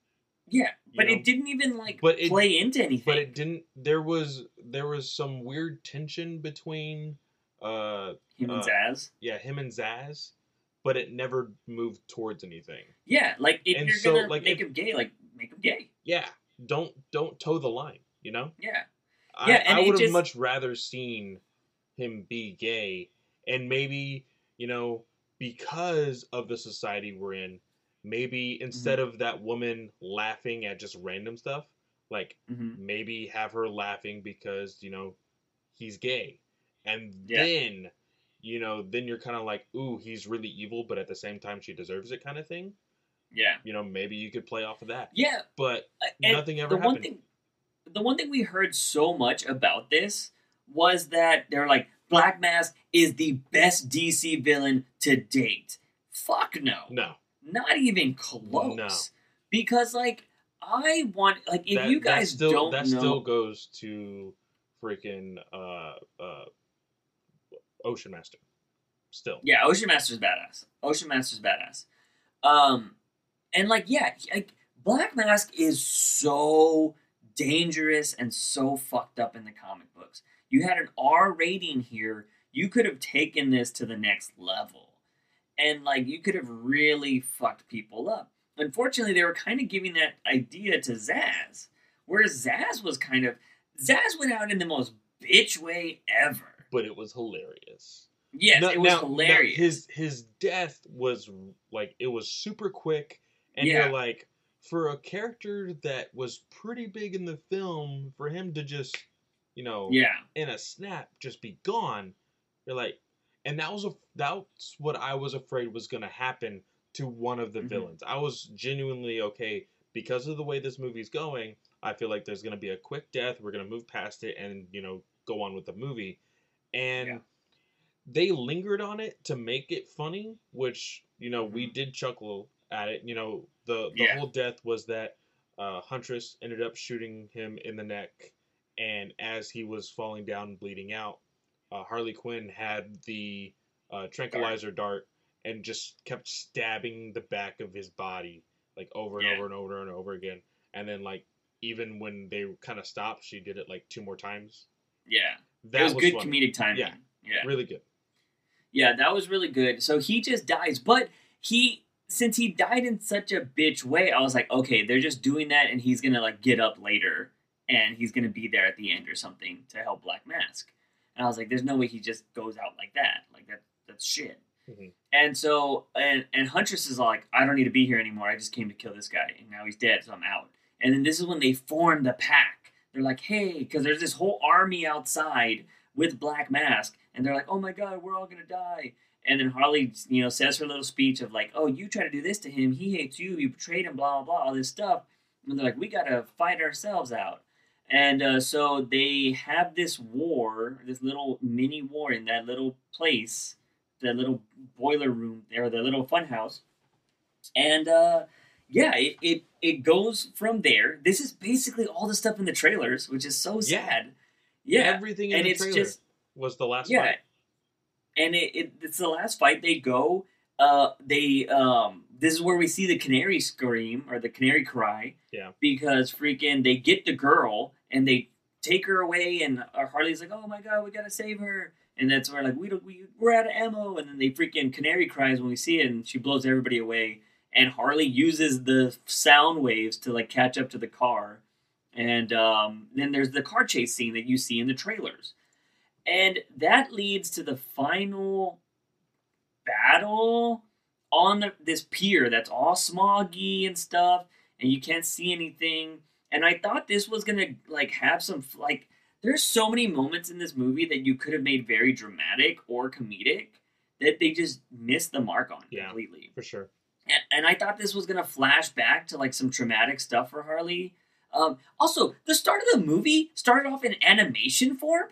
yeah, but know? it didn't even like But it- play into anything. but it didn't. There was there was some weird tension between, uh, Him and uh, Zsasz. yeah, him and Zsasz, but it never moved towards anything. Yeah, like if and you're so, gonna like, make if- him gay, like make him gay. Yeah, don't don't toe the line. You know. Yeah, I, Yeah, I would have just- much rather seen him be gay, and maybe you know because of the society we're in, maybe instead Mm-hmm. of that woman laughing at just random stuff, like hmm maybe have her laughing because you know he's gay, and Yeah. then you know then you're kind of like, ooh, he's really evil, but at the same time she deserves it, kind of thing. Yeah, You know, maybe you could play off of that, yeah. but Uh, and nothing ever the one happened. thing, the one thing we heard so much about this was that they're like Black Mask is the best DC villain to date. Fuck no, no, not even close. No. Because like I want like if that, you guys still, don't that know, still goes to freaking uh uh Ocean Master. Still. Yeah, Ocean Master's badass. Ocean Master's badass. Um, and like, yeah, like Black Mask is so dangerous and so fucked up in the comic books. You had an R rating here. You could have taken this to the next level, and like, you could have really fucked people up. Unfortunately, they were kind of giving that idea to Zsasz, whereas Zsasz was kind of Zsasz went out in the most bitch way ever. But it was hilarious. Yes, Now- it was now- now hilarious. his his death was like it was super quick, and Yeah. you're like, for a character that was pretty big in the film, for him to just, you know, Yeah. in a snap just be gone, you're like, and that was a that's what I was afraid was gonna happen to one of the Mhm. villains. I was genuinely okay because of the way this movie's going. I feel like there's gonna be a quick death. We're gonna move past it and you know go on with the movie, and Yeah. they lingered on it to make it funny, which you know we Mhm. did chuckle at it. You know the the Yeah. whole death was that uh, Huntress ended up shooting him in the neck, and as he was falling down and bleeding out, uh, Harley Quinn had the uh, tranquilizer dart. and just kept stabbing the back of his body like over and Yeah. over and over and over again. And then like even when they kind of stopped, she did it like two more times. Yeah. That it was, good funny. comedic timing. Yeah. Yeah. Really good. Yeah, that was really good. So he just dies, but he since he died in such a bitch way, I was like, okay, they're just doing that, and he's gonna like get up later, and he's gonna be there at the end or something to help Black Mask. And I was like, there's no way he just goes out like that. Like that, that's shit. Mhm. And so, and and Huntress is like, I don't need to be here anymore. I just came to kill this guy, and now he's dead, so I'm out. And then this is when they form the pack. They're like, hey, because there's this whole army outside with Black Mask, and they're like, oh my god, we're all gonna die. And then Harley, you know, says her little speech of like, oh, you try to do this to him, he hates you, you betrayed him, blah blah blah, all this stuff. And they're like, we gotta fight ourselves out. And uh, so they have this war, this little mini war in that little place, the little boiler room there, the little fun house. And uh, yeah, it, it it goes from there. This is basically all the stuff in the trailers, which is so Yeah. sad. Yeah, Everything in and the it's trailer just was the last yeah, fight. And it, it it's the last fight. They go. Uh, they um. This is where we see the canary scream or the canary cry. Yeah. Because freaking they get the girl and they take her away, and uh, Harley's like, "Oh my god, we gotta save her." And that's where like we don't we we're out of ammo, and then they freaking canary cries when we see it, and she blows everybody away. And Harley uses the sound waves to like catch up to the car, and um, then there's the car chase scene that you see in the trailers. And that leads to the final battle on the, this pier that's all smoggy and stuff, and you can't see anything. And I thought this was gonna like have some like. There's so many moments in this movie that you could have made very dramatic or comedic that they just missed the mark on Yeah. completely. For sure. And, and I thought this was gonna flash back to like some traumatic stuff for Harley. Um, also, the start of the movie started off in animation form.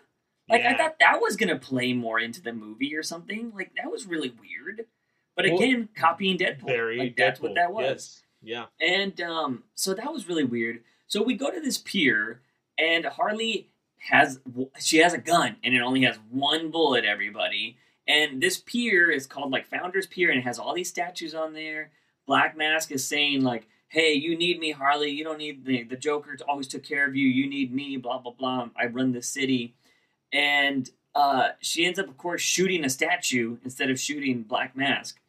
Like I thought that was gonna play more into the movie or something. Like that was really weird. But Well, again, copying Deadpool. Very like that's what that was. Yes. Yeah. And um, so that was really weird. So we go to this pier, and Harley has she has a gun, and it only has one bullet. Everybody, and this pier is called like Founders Pier, and it has all these statues on there. Black Mask is saying like, "Hey, you need me, Harley. You don't need the the Joker. Always took care of you. You need me. Blah blah blah. I run the city." And uh, she ends up, of course, shooting a statue instead of shooting Black Mask.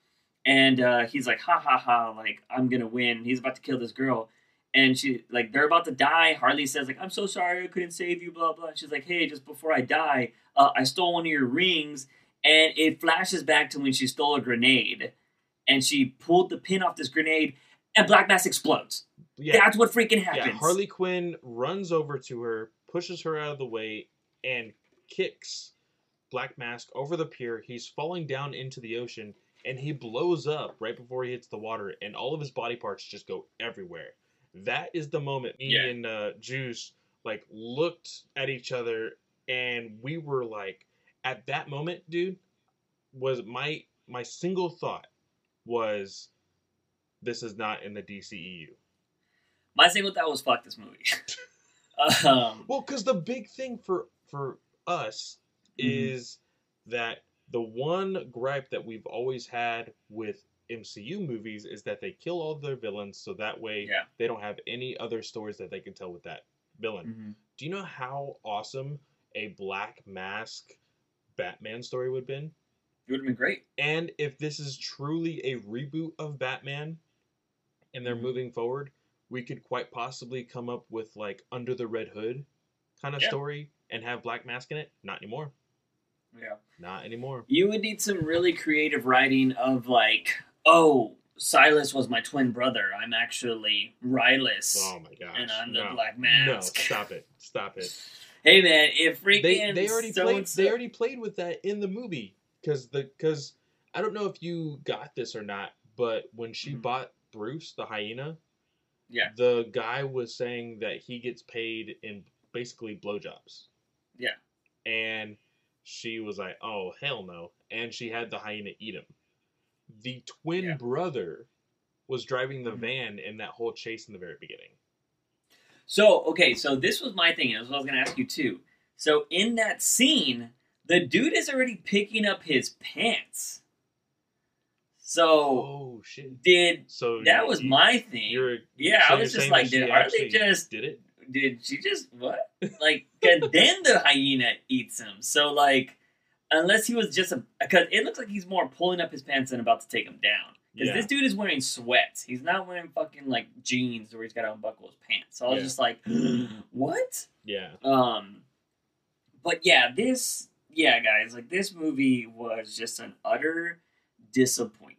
And uh, he's like, ha ha ha, like, I'm gonna win. He's about to kill this girl. And she, like, they're about to die. Harley says, like, I'm so sorry, I couldn't save you, blah, blah. And she's like, hey, just before I die, uh, I stole one of your rings. And it flashes back to when she stole a grenade. And she pulled the pin off this grenade, and Black Mask explodes. Yeah. That's what freaking happens. Yeah, Harley Quinn runs over to her, pushes her out of the way, and kicks Black Mask over the pier. He's falling down into the ocean, and he blows up right before he hits the water, and all of his body parts just go everywhere. That is the moment me Yeah. and uh, Juice like looked at each other, and we were like, at that moment, dude, was my my single thought was, this is not in the DCEU. My single thought was, fuck this movie. um, Well, because the big thing for for us Mhm. is that the one gripe that we've always had with MCU movies is that they kill all their villains, so that way Yeah. they don't have any other stories that they can tell with that villain. mhm. Do you know how awesome a Black Mask Batman story would have been? It would have been great. And if this is truly a reboot of Batman and they're Mhm. moving forward, we could quite possibly come up with like Under the Red Hood kind of Yeah. story and have Black Mask in it. Not anymore. Yeah. Not anymore. You would need some really creative writing of like, oh, Silas was my twin brother. I'm actually Rylus, Oh my gosh. and I'm the no. Black Mask. No, stop it. Stop it. Hey man, if freaking They they already so played so- they already played with that in the movie cuz the cuz I don't know if you got this or not, but when she Mhm. bought Bruce the hyena, Yeah. The guy was saying that he gets paid in basically blowjobs. Yeah. And she was like, "Oh hell no!" And she had the hyena eat him. The twin Yeah. brother was driving the Mhm. van in that whole chase in the very beginning. So okay, so this was my thing, was what I was gonna ask you too. So in that scene, the dude is already picking up his pants. So Oh shit! did So that was you- my thing? Yeah, I was just like, did are they just did it? Did she just what? Like, and then the hyena eats him. So like, unless he was just a because it looks like he's more pulling up his pants than about to take him down. Because Yeah. this dude is wearing sweats. He's not wearing fucking like jeans where he's got to unbuckle his pants. So I was Yeah. just like, what? Yeah. Um, but yeah, this yeah, guys, like this movie was just an utter disappointment.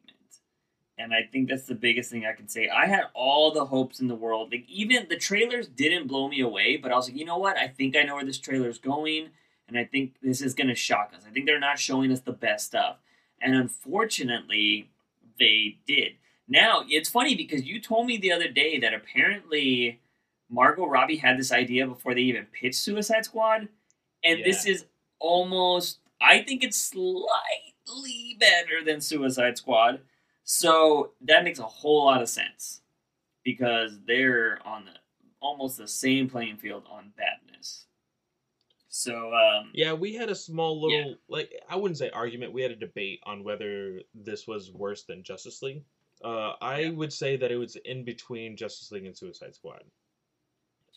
And I think that's the biggest thing I can say. I had all the hopes in the world. Like even the trailers didn't blow me away, but I was like, you know what? I think I know where this trailer's going, and I think this is gonna shock us. I think they're not showing us the best stuff. And unfortunately, they did. Now, it's funny because you told me the other day that apparently Margot Robbie had this idea before they even pitched Suicide Squad, and this is almost I think it's slightly better than Suicide Squad. So that makes a whole lot of sense because they're on the almost the same playing field on badness. So um Yeah, we had a small little Yeah. like I wouldn't say argument. We had a debate on whether this was worse than Justice League. Uh, I Yeah. would say that it was in between Justice League and Suicide Squad.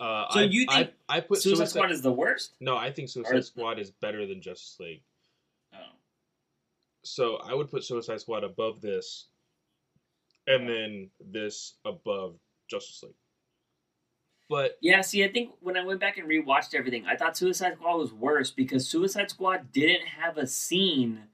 Uh, So I, you think I, I put Suicide Squad is the worst? No, I think Suicide Or- Squad is better than Justice League. Oh. So I would put Suicide Squad above this, and then this above Justice League. But Yeah, see, I think when I went back and rewatched everything, I thought Suicide Squad was worse because Suicide Squad didn't have a scene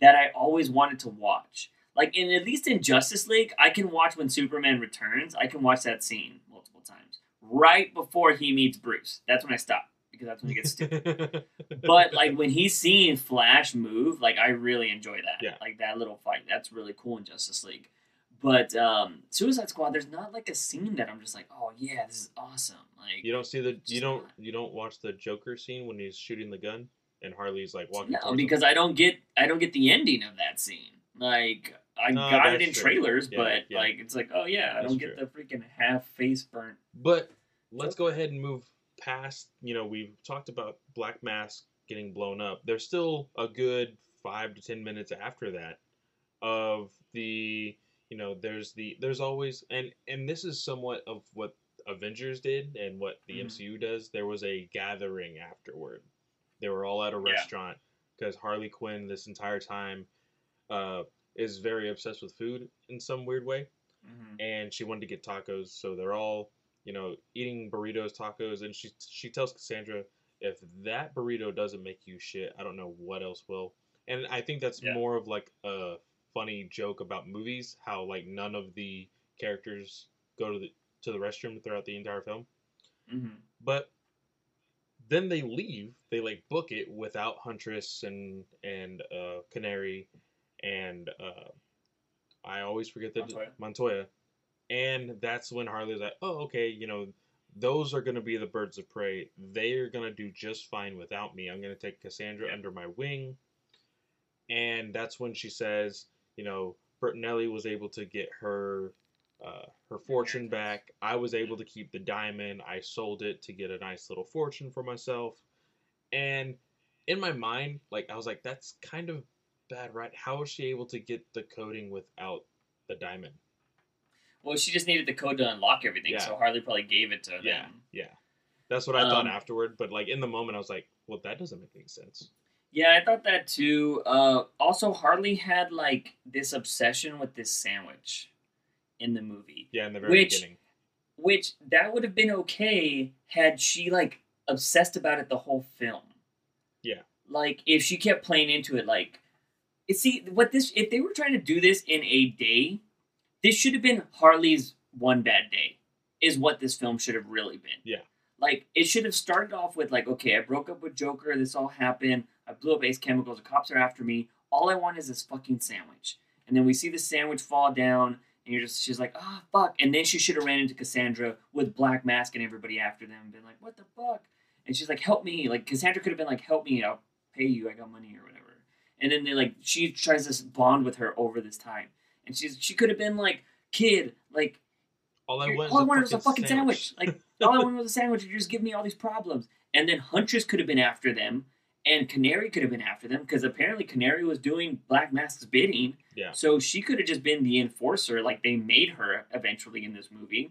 that I always wanted to watch. Like in at least in Justice League, I can watch when Superman returns. I can watch that scene multiple times right before he meets Bruce. That's when I stop because that's when he gets stupid. but like when he's seeing Flash move, like I really enjoy that. Yeah. Like that little fight. That's really cool in Justice League. But um Suicide Squad, there's not like a scene that I'm just like, oh yeah, this is awesome. Like you don't see the you don't not. you don't watch the Joker scene when he's shooting the gun and Harley's like walking. no, towards him? because I don't get I don't get the ending of that scene. Like I No, got it in true. trailers, Yeah, but yeah. like it's like, oh yeah, I That's don't get true. the freaking half face burnt. But let's go ahead and move past. You know, we've talked about Black Mask getting blown up. There's still a good five to ten minutes after that of the. You know, there's the there's always and and this is somewhat of what Avengers did and what the Mhm. MCU does. There was a gathering afterward. They were all at a restaurant because Harley Quinn this entire time uh, is very obsessed with food in some weird way and she wanted to get tacos. So they're all, you know, eating burritos, tacos, and she she tells Cassandra, if that burrito doesn't make you shit, I don't know what else will. And I think that's Yeah. more of like a funny joke about movies, how like none of the characters go to the to the restroom throughout the entire film. hmm But then they leave. They like book it without Huntress and and uh, Canary and uh, I always forget the Montoya. Montoya. And that's when Harley's like, "Oh, okay, you know, those are going to be the birds of prey. They are going to do just fine without me. I'm going to take Cassandra Yeah. under my wing." And that's when she says, "You know, Bertinelli was able to get her uh, her fortune back. I was able to keep the diamond. I sold it to get a nice little fortune for myself. And in my mind, like I was like, that's kind of bad, right? How was she able to get the coding without the diamond? Well, she just needed the code to unlock everything, Yeah. so Harley probably gave it to them. yeah. yeah. That's what I thought Um, afterward. But like in the moment, I was like, well, that doesn't make any sense. Yeah, I thought that too. Uh, also, Harley had like this obsession with this sandwich in the movie, Yeah, in the very Which- beginning. which that would have been okay had she like obsessed about it the whole film. Yeah. Like if she kept playing into it, like, it, see what this if they were trying to do this in a day, this should have been Harley's one bad day, is what this film should have really been. Yeah. Like it should have started off with like, okay, I broke up with Joker. This all happened. I blew up Ace Chemicals. The cops are after me. All I want is this fucking sandwich. And then we see the sandwich fall down, and you're just she's like, ah, fuck. And then she should have ran into Cassandra with Black Mask and everybody after them, and been like, what the fuck? And she's like, help me. Like Cassandra could have been like, help me. I'll pay you. I got money or whatever. And then they like she tries to bond with her over this time, and she's she could have been like, kid, like All I want, all I is wanted a was a fucking sandwich. Like all I wanted was a sandwich. You just give me all these problems. And then Huntress could have been after them, and Canary could have been after them because apparently Canary was doing Black Mask's bidding. Yeah. So she could have just been the enforcer, like they made her eventually in this movie,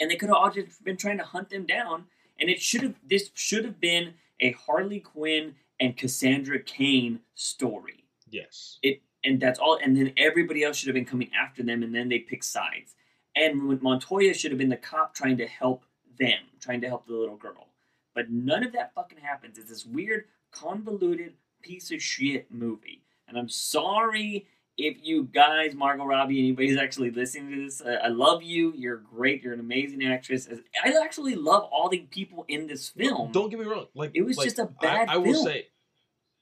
and they could have all just been trying to hunt them down. And it should have this should have been a Harley Quinn and Cassandra Cain story yes. it and that's all and then everybody else should have been coming after them and then they pick sides and montoya should have been the cop trying to help them trying to help the little girl but none of that fucking happens it's this weird convoluted piece of shit movie and i'm sorry if you guys margot robbie anybody's actually listening to this I, I love you you're great you're an amazing actress i actually love all the people in this film Don't get me wrong. Like It was like, just a bad I, I will film. say,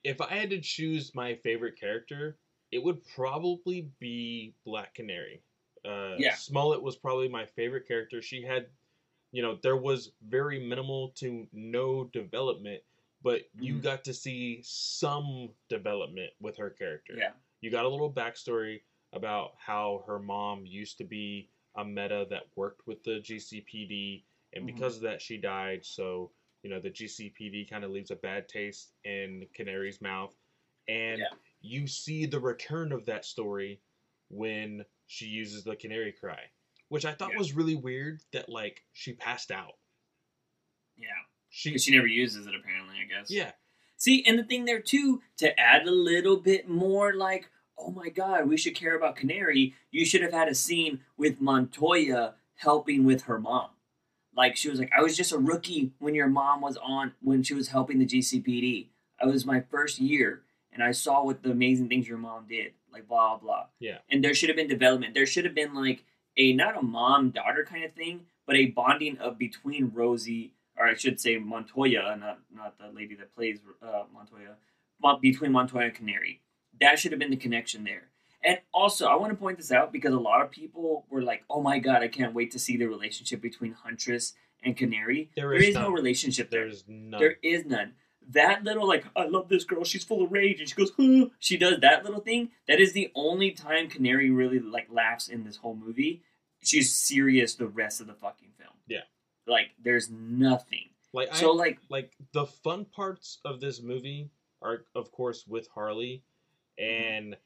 if I had to choose my favorite character, it would probably be Black Canary. Uh, Yeah. Smollett was probably my favorite character. She had, you know, there was very minimal to no development, but you Mhm. got to see some development with her character. yeah You got a little backstory about how her mom used to be a meta that worked with the GCPD, and Mhm. because of that, she died. So, you know, the GCPD kind of leaves a bad taste in Canary's mouth. And Yeah. you see the return of that story when she uses the canary cry, which I thought Yeah. was really weird that, like, she passed out. yeah She, because she never uses it apparently i guess yeah, See, and the thing there too, to add a little bit more like, oh my god, we should care about Canary, you should have had a scene with Montoya helping with her mom. Like she was like, I was just a rookie when your mom was on when she was helping the GCPD. I was my first year and I saw what the amazing things your mom did. Like blah blah. Yeah. And there should have been development. There should have been like a not a mom daughter kind of thing, but a bonding of between Rosie or I should say Montoya, not not the lady that plays uh, Montoya, but between Montoya and Canary. That should have been the connection there. And also, I want to point this out because a lot of people were like, "Oh my god, I can't wait to see the relationship between Huntress and Canary." There there is is no relationship there. there's none. There is none. That little like, I love this girl. She's full of rage, and she goes, huh. she does that little thing. That is the only time Canary really like laughs in this whole movie. She's serious the rest of the fucking film. Yeah. Like there's nothing. like, I, So like, like the fun parts of this movie are of course with harley mm-hmm. and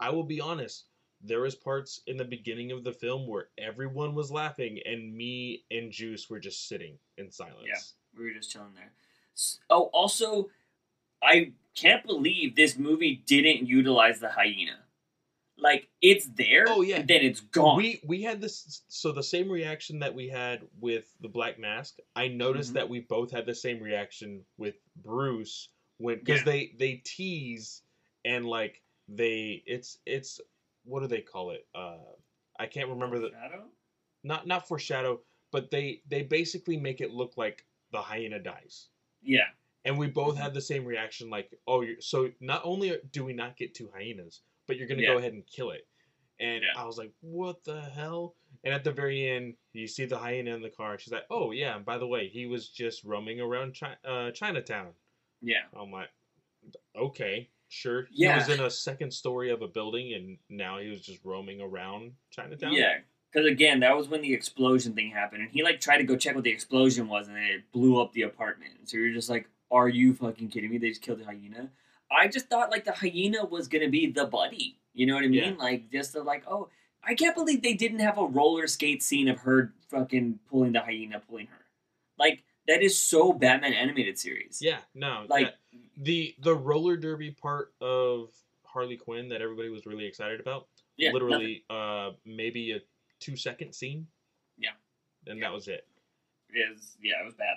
i will be honest there was parts in the beginning of the film where everyone was laughing and me and juice were just sitting in silence Yeah. we were just chilling there. Oh, also, I can't believe this movie didn't utilize the hyena. Like it's there. Oh, yeah. and then it's gone. we we had this so the same reaction that we had with the black mask i noticed Mhm. that we both had the same reaction with bruce when because Yeah. they they tease and like they it's it's what do they call it uh i can't remember the Shadow. not not foreshadow but they they basically make it look like the hyena dies Yeah. and we both Mhm. had the same reaction like oh you're, so not only do we not get two hyenas but you're gonna Yeah. go ahead and kill it and Yeah. i was like what the hell and at the very end you see the hyena in the car she's like oh yeah and by the way he was just roaming around Chi- uh, chinatown Yeah. i'm like okay sure Yeah. he was in a second story of a building and now he was just roaming around chinatown Yeah. Because again, that was when the explosion thing happened, and he like tried to go check what the explosion was, and then it blew up the apartment. So you're just like, "Are you fucking kidding me? They just killed the hyena." I just thought like the hyena was gonna be the buddy. You know what I mean? Yeah. Like just the, like, oh, I can't believe they didn't have a roller skate scene of her fucking pulling the hyena, pulling her. Like that is so Batman animated series. yeah no Like that- the the roller derby part of harley quinn that everybody was really excited about yeah, nothing. literally uh maybe a two second scene Yeah. and Yeah. that was it is yeah, it was bad.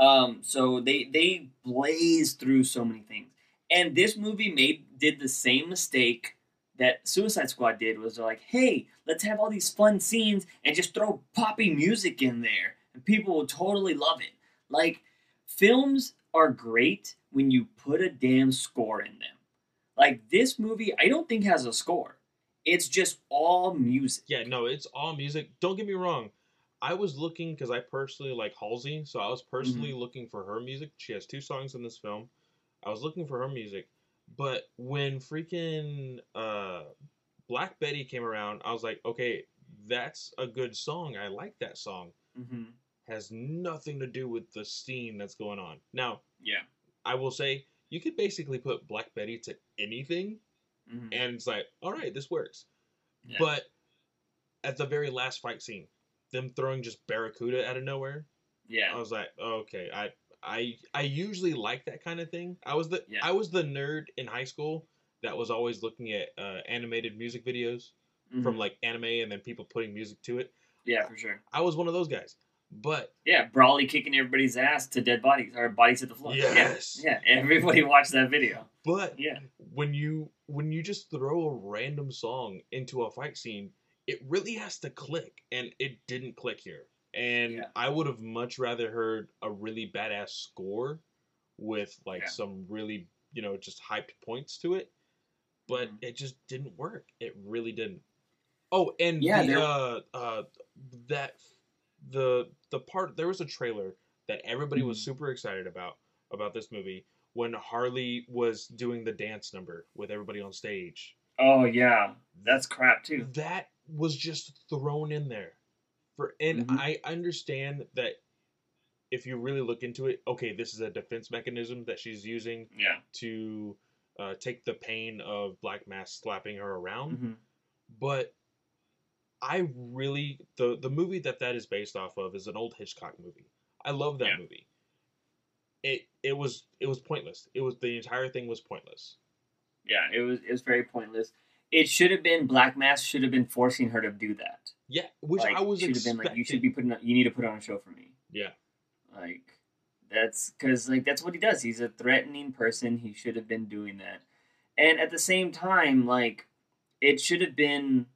Um, so they they blazed through so many things, and this movie made did the same mistake that Suicide Squad did was they're like, hey, let's have all these fun scenes and just throw poppy music in there, and people will totally love it. Like, films are great when you put a damn score in them. Like this movie, I don't think has a score. It's just all music. Yeah, no, it's all music. Don't get me wrong. I was looking because I personally like Halsey, so I was personally mm-hmm. looking for her music. She has two songs in this film. I was looking for her music, but when freaking uh, Black Betty came around, I was like, okay, that's a good song. I like that song. Mm-hmm. Has nothing to do with the scene that's going on. Now, Yeah. I will say you could basically put Black Betty to anything, Mm-hmm. and it's like, all right, this works. Yeah. But at the very last fight scene, them throwing just Barracuda out of nowhere, yeah. I was like, okay, I I I usually like that kind of thing. I was the Yeah. I was the nerd in high school that was always looking at uh, animated music videos from Mhm. like anime and then people putting music to it. yeah, for sure. I was one of those guys. But Yeah, Brawley kicking everybody's ass to dead bodies or bodies at the floor. Yeah. Yes. Yeah. Everybody watched that video. but Yeah. when you when you just throw a random song into a fight scene, it really has to click, and it didn't click here. And Yeah. I would have much rather heard a really badass score with like Yeah. some really you know just hyped points to it, but Mhm. it just didn't work. It really didn't. Oh, and Yeah, the uh uh that the the part there was a trailer that everybody was Mhm. super excited about about this movie when Harley was doing the dance number with everybody on stage. Oh yeah. That's crap too. That was just thrown in there. For and Mhm. I understand that if you really look into it, okay, this is a defense mechanism that she's using Yeah. to uh, take the pain of Black Mask slapping her around. hmm But I really the the movie that that is based off of is an old Hitchcock movie. I love that Yeah. movie. It it was it was pointless. It was the entire thing was pointless. Yeah. It was it was very pointless. It should have been Black Mask should have been forcing her to do that. Yeah, which like, I was should have expecting. been like you should be putting on, you need to put on a show for me. Yeah, Like that's because like that's what he does. He's a threatening person. He should have been doing that. And at the same time, like it should have been.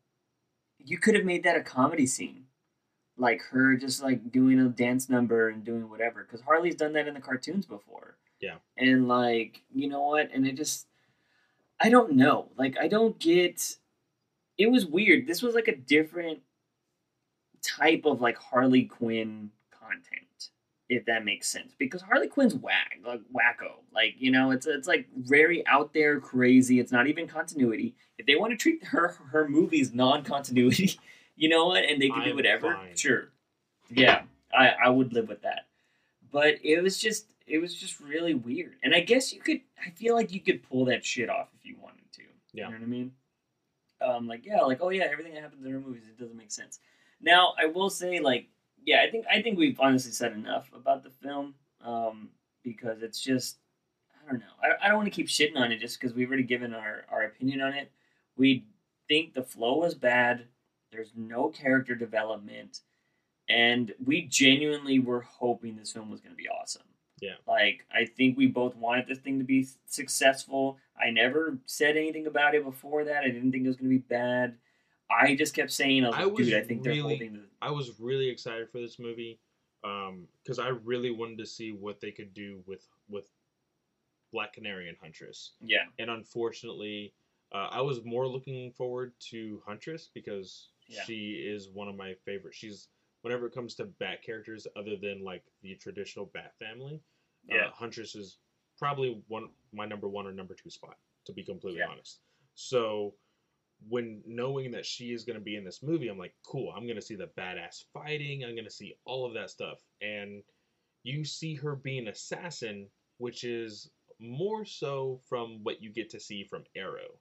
You could have made that a comedy scene, like her just like doing a dance number and doing whatever. Because Harley's done that in the cartoons before. Yeah. And like you know what? And it just, I don't know. Like I don't get. It was weird. This was like a different type of like Harley Quinn content, if that makes sense. Because Harley Quinn's whack, like wacko. Like you know, it's it's like very out there, crazy. It's not even continuity. If they want to treat her her movies non-continuity, you know what, and they can do I'm whatever, fine. sure. Yeah, I I would live with that. But it was just it was just really weird. And I guess you could I feel like you could pull that shit off if you wanted to. Yeah. You know what I mean? Um, like yeah, like oh yeah, everything that happens in her movies it doesn't make sense. Now I will say like yeah, I think I think we've honestly said enough about the film um, because it's just I don't know. I, I don't want to keep shitting on it just because we've already given our our opinion on it. We think the flow was bad. There's no character development, and we genuinely were hoping this film was going to be awesome. Yeah. Like I think we both wanted this thing to be successful. I never said anything about it before that. I didn't think it was going to be bad. I just kept saying, I was I like, was dude, I think they're really- holding the I was really excited for this movie because I really wanted to see what they could do with with Black Canary and Huntress. yeah, And unfortunately, uh, I was more looking forward to Huntress because Yeah. she is one of my favorite. She's whenever it comes to Bat characters, other than like the traditional Bat family, Yeah. uh, Huntress is probably one my number one or number two spot. To be completely Yeah. honest, so when knowing that she is going to be in this movie, I'm like, cool. I'm going to see the badass fighting. I'm going to see all of that stuff, and you see her being assassin, which is more so from what you get to see from Arrow.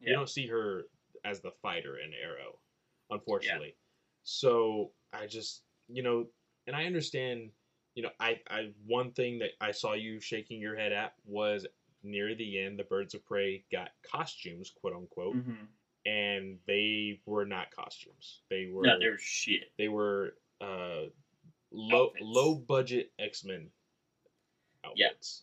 You don't see her as the fighter in Arrow, unfortunately. So I just, you know, and I understand, you know, I, I one thing that I saw you shaking your head at was near the end, the Birds of Prey got costumes, quote unquote, hmm and they were not costumes. They were no, they're shit. they were uh low Outfits. low budget X Men Yeah. outfits.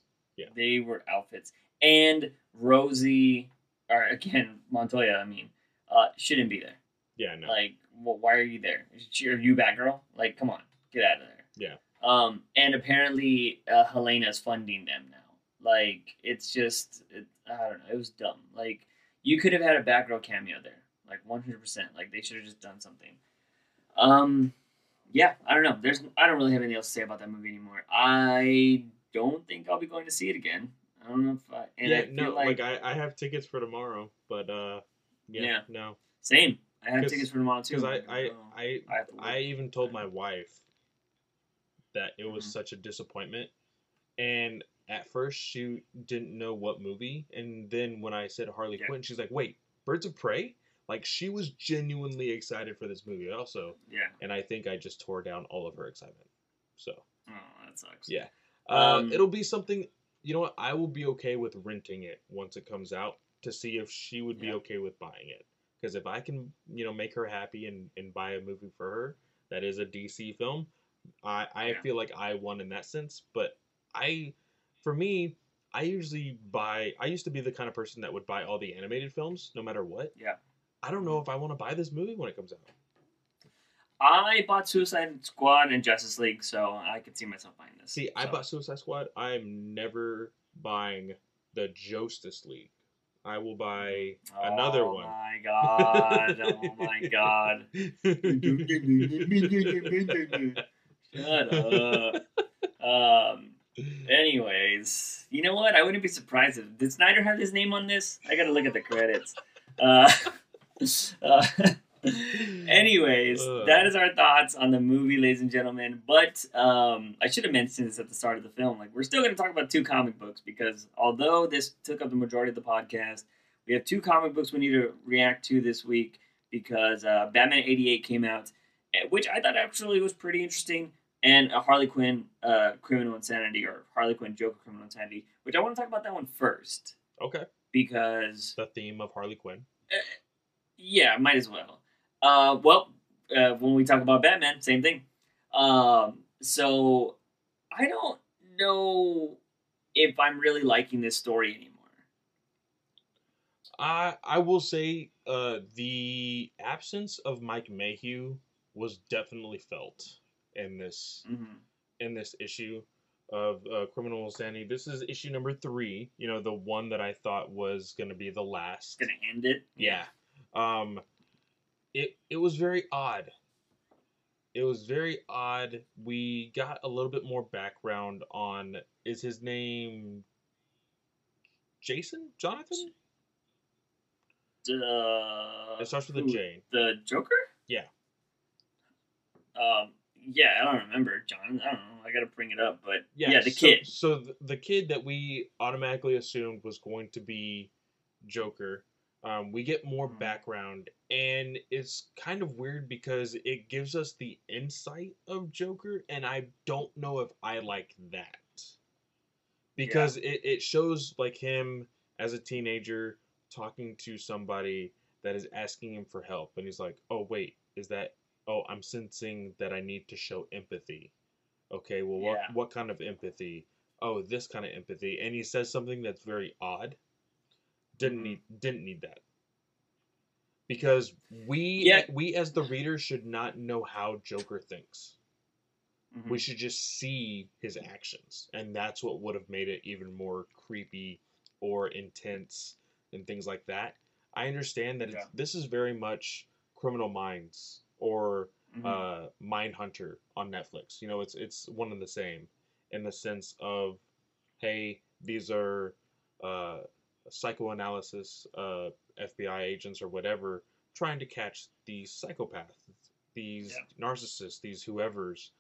They were outfits. And Rosie, or again Montoya, I mean, uh, shouldn't be there. Yeah, no. Like, well, why are you there? Are you Batgirl? Like, come on, get out of there. Yeah. Um, and apparently uh, Helena's funding them now. Like, it's just, it, I don't know, it was dumb. Like, you could have had a Batgirl cameo there, like 100%. Like, they should have just done something. Um, yeah, I don't know. There's, I don't really have anything else to say about that movie anymore. I don't think I'll be going to see it again. I don't know if I, and yeah, I no, like, like, I, I have tickets for tomorrow, but uh, yeah, Yeah. no, same. I have tickets for tomorrow too. because I I Oh, I I I even told my wife that it was Mhm. such a disappointment, and at first she didn't know what movie, and then when I said Harley Yeah. Quinn, she's like, "Wait, Birds of Prey?" Like she was genuinely excited for this movie also, yeah. and I think I just tore down all of her excitement. So Oh, that sucks. Yeah. uh, Um, it'll be something. You know what? I will be okay with renting it once it comes out to see if she would be Yeah. okay with buying it. Because if I can, you know, make her happy and, and buy a movie for her that is a DC film, I, I Yeah. feel like I won in that sense. But I, for me, I usually buy. I used to be the kind of person that would buy all the animated films no matter what. Yeah. I don't know if I want to buy this movie when it comes out. I bought Suicide Squad and Justice League, so I could see myself buying this. See, I bought Suicide Squad. I'm never buying the Justice League. I will buy another oh one. my god! oh my god! Shut up. Um. Anyways, you know what? I wouldn't be surprised if did Snyder have his name on this. I gotta look at the credits. Uh, uh, anyways, Ugh. that is our thoughts on the movie, ladies and gentlemen. But um, I should have mentioned this at the start of the film. Like, we're still going to talk about two comic books because although this took up the majority of the podcast, we have two comic books we need to react to this week because uh, Batman '88 came out, eh, which I thought actually was pretty interesting, and a Harley Quinn uh, Criminal Insanity or Harley Quinn Joker Criminal Insanity, which I want to talk about that one first okay. because The theme of Harley Quinn. yeah, might as well. Uh, well, uh, when we talk about Batman, same thing. Um, so I don't know if I'm really liking this story anymore. I I will say uh, the absence of Mike Mayhew was definitely felt in this hmm in this issue of uh, Criminal Insanity. This is issue number three. You know, the one that I thought was going to be the last. Gonna end it. Yeah. Um it it was very odd. It was very odd. We got a little bit more background on is his name Jason? Jonathan? Uh, It starts with a J. The Joker. Yeah. Um. Yeah, I don't remember John. I don't know. I gotta bring it up, but yeah, the so, kid. So the, the kid that we automatically assumed was going to be Joker. Um, we get more Mhm. background, and it's kind of weird because it gives us the insight of Joker, and I don't know if I like that because it, it shows like him as a teenager talking to somebody that is asking him for help, and he's like, "Oh wait, is that? Oh, I'm sensing that I need to show empathy." Okay, well, what Yeah. what kind of empathy? Oh, this kind of empathy, and he says something that's very odd. Didn't Mhm. need didn't need that because we Yeah. we as the reader should not know how Joker thinks. Mhm. We should just see his actions, and that's what would have made it even more creepy or intense and things like that. I understand that it's, Yeah. this is very much Criminal Minds or Mhm. uh, Mind Hunter on Netflix. You know, it's it's one and the same in the sense of, hey, these are uh, psychoanalysis uh, FBI agents or whatever trying to catch these psychopaths, these Yeah. narcissists, these whoever's.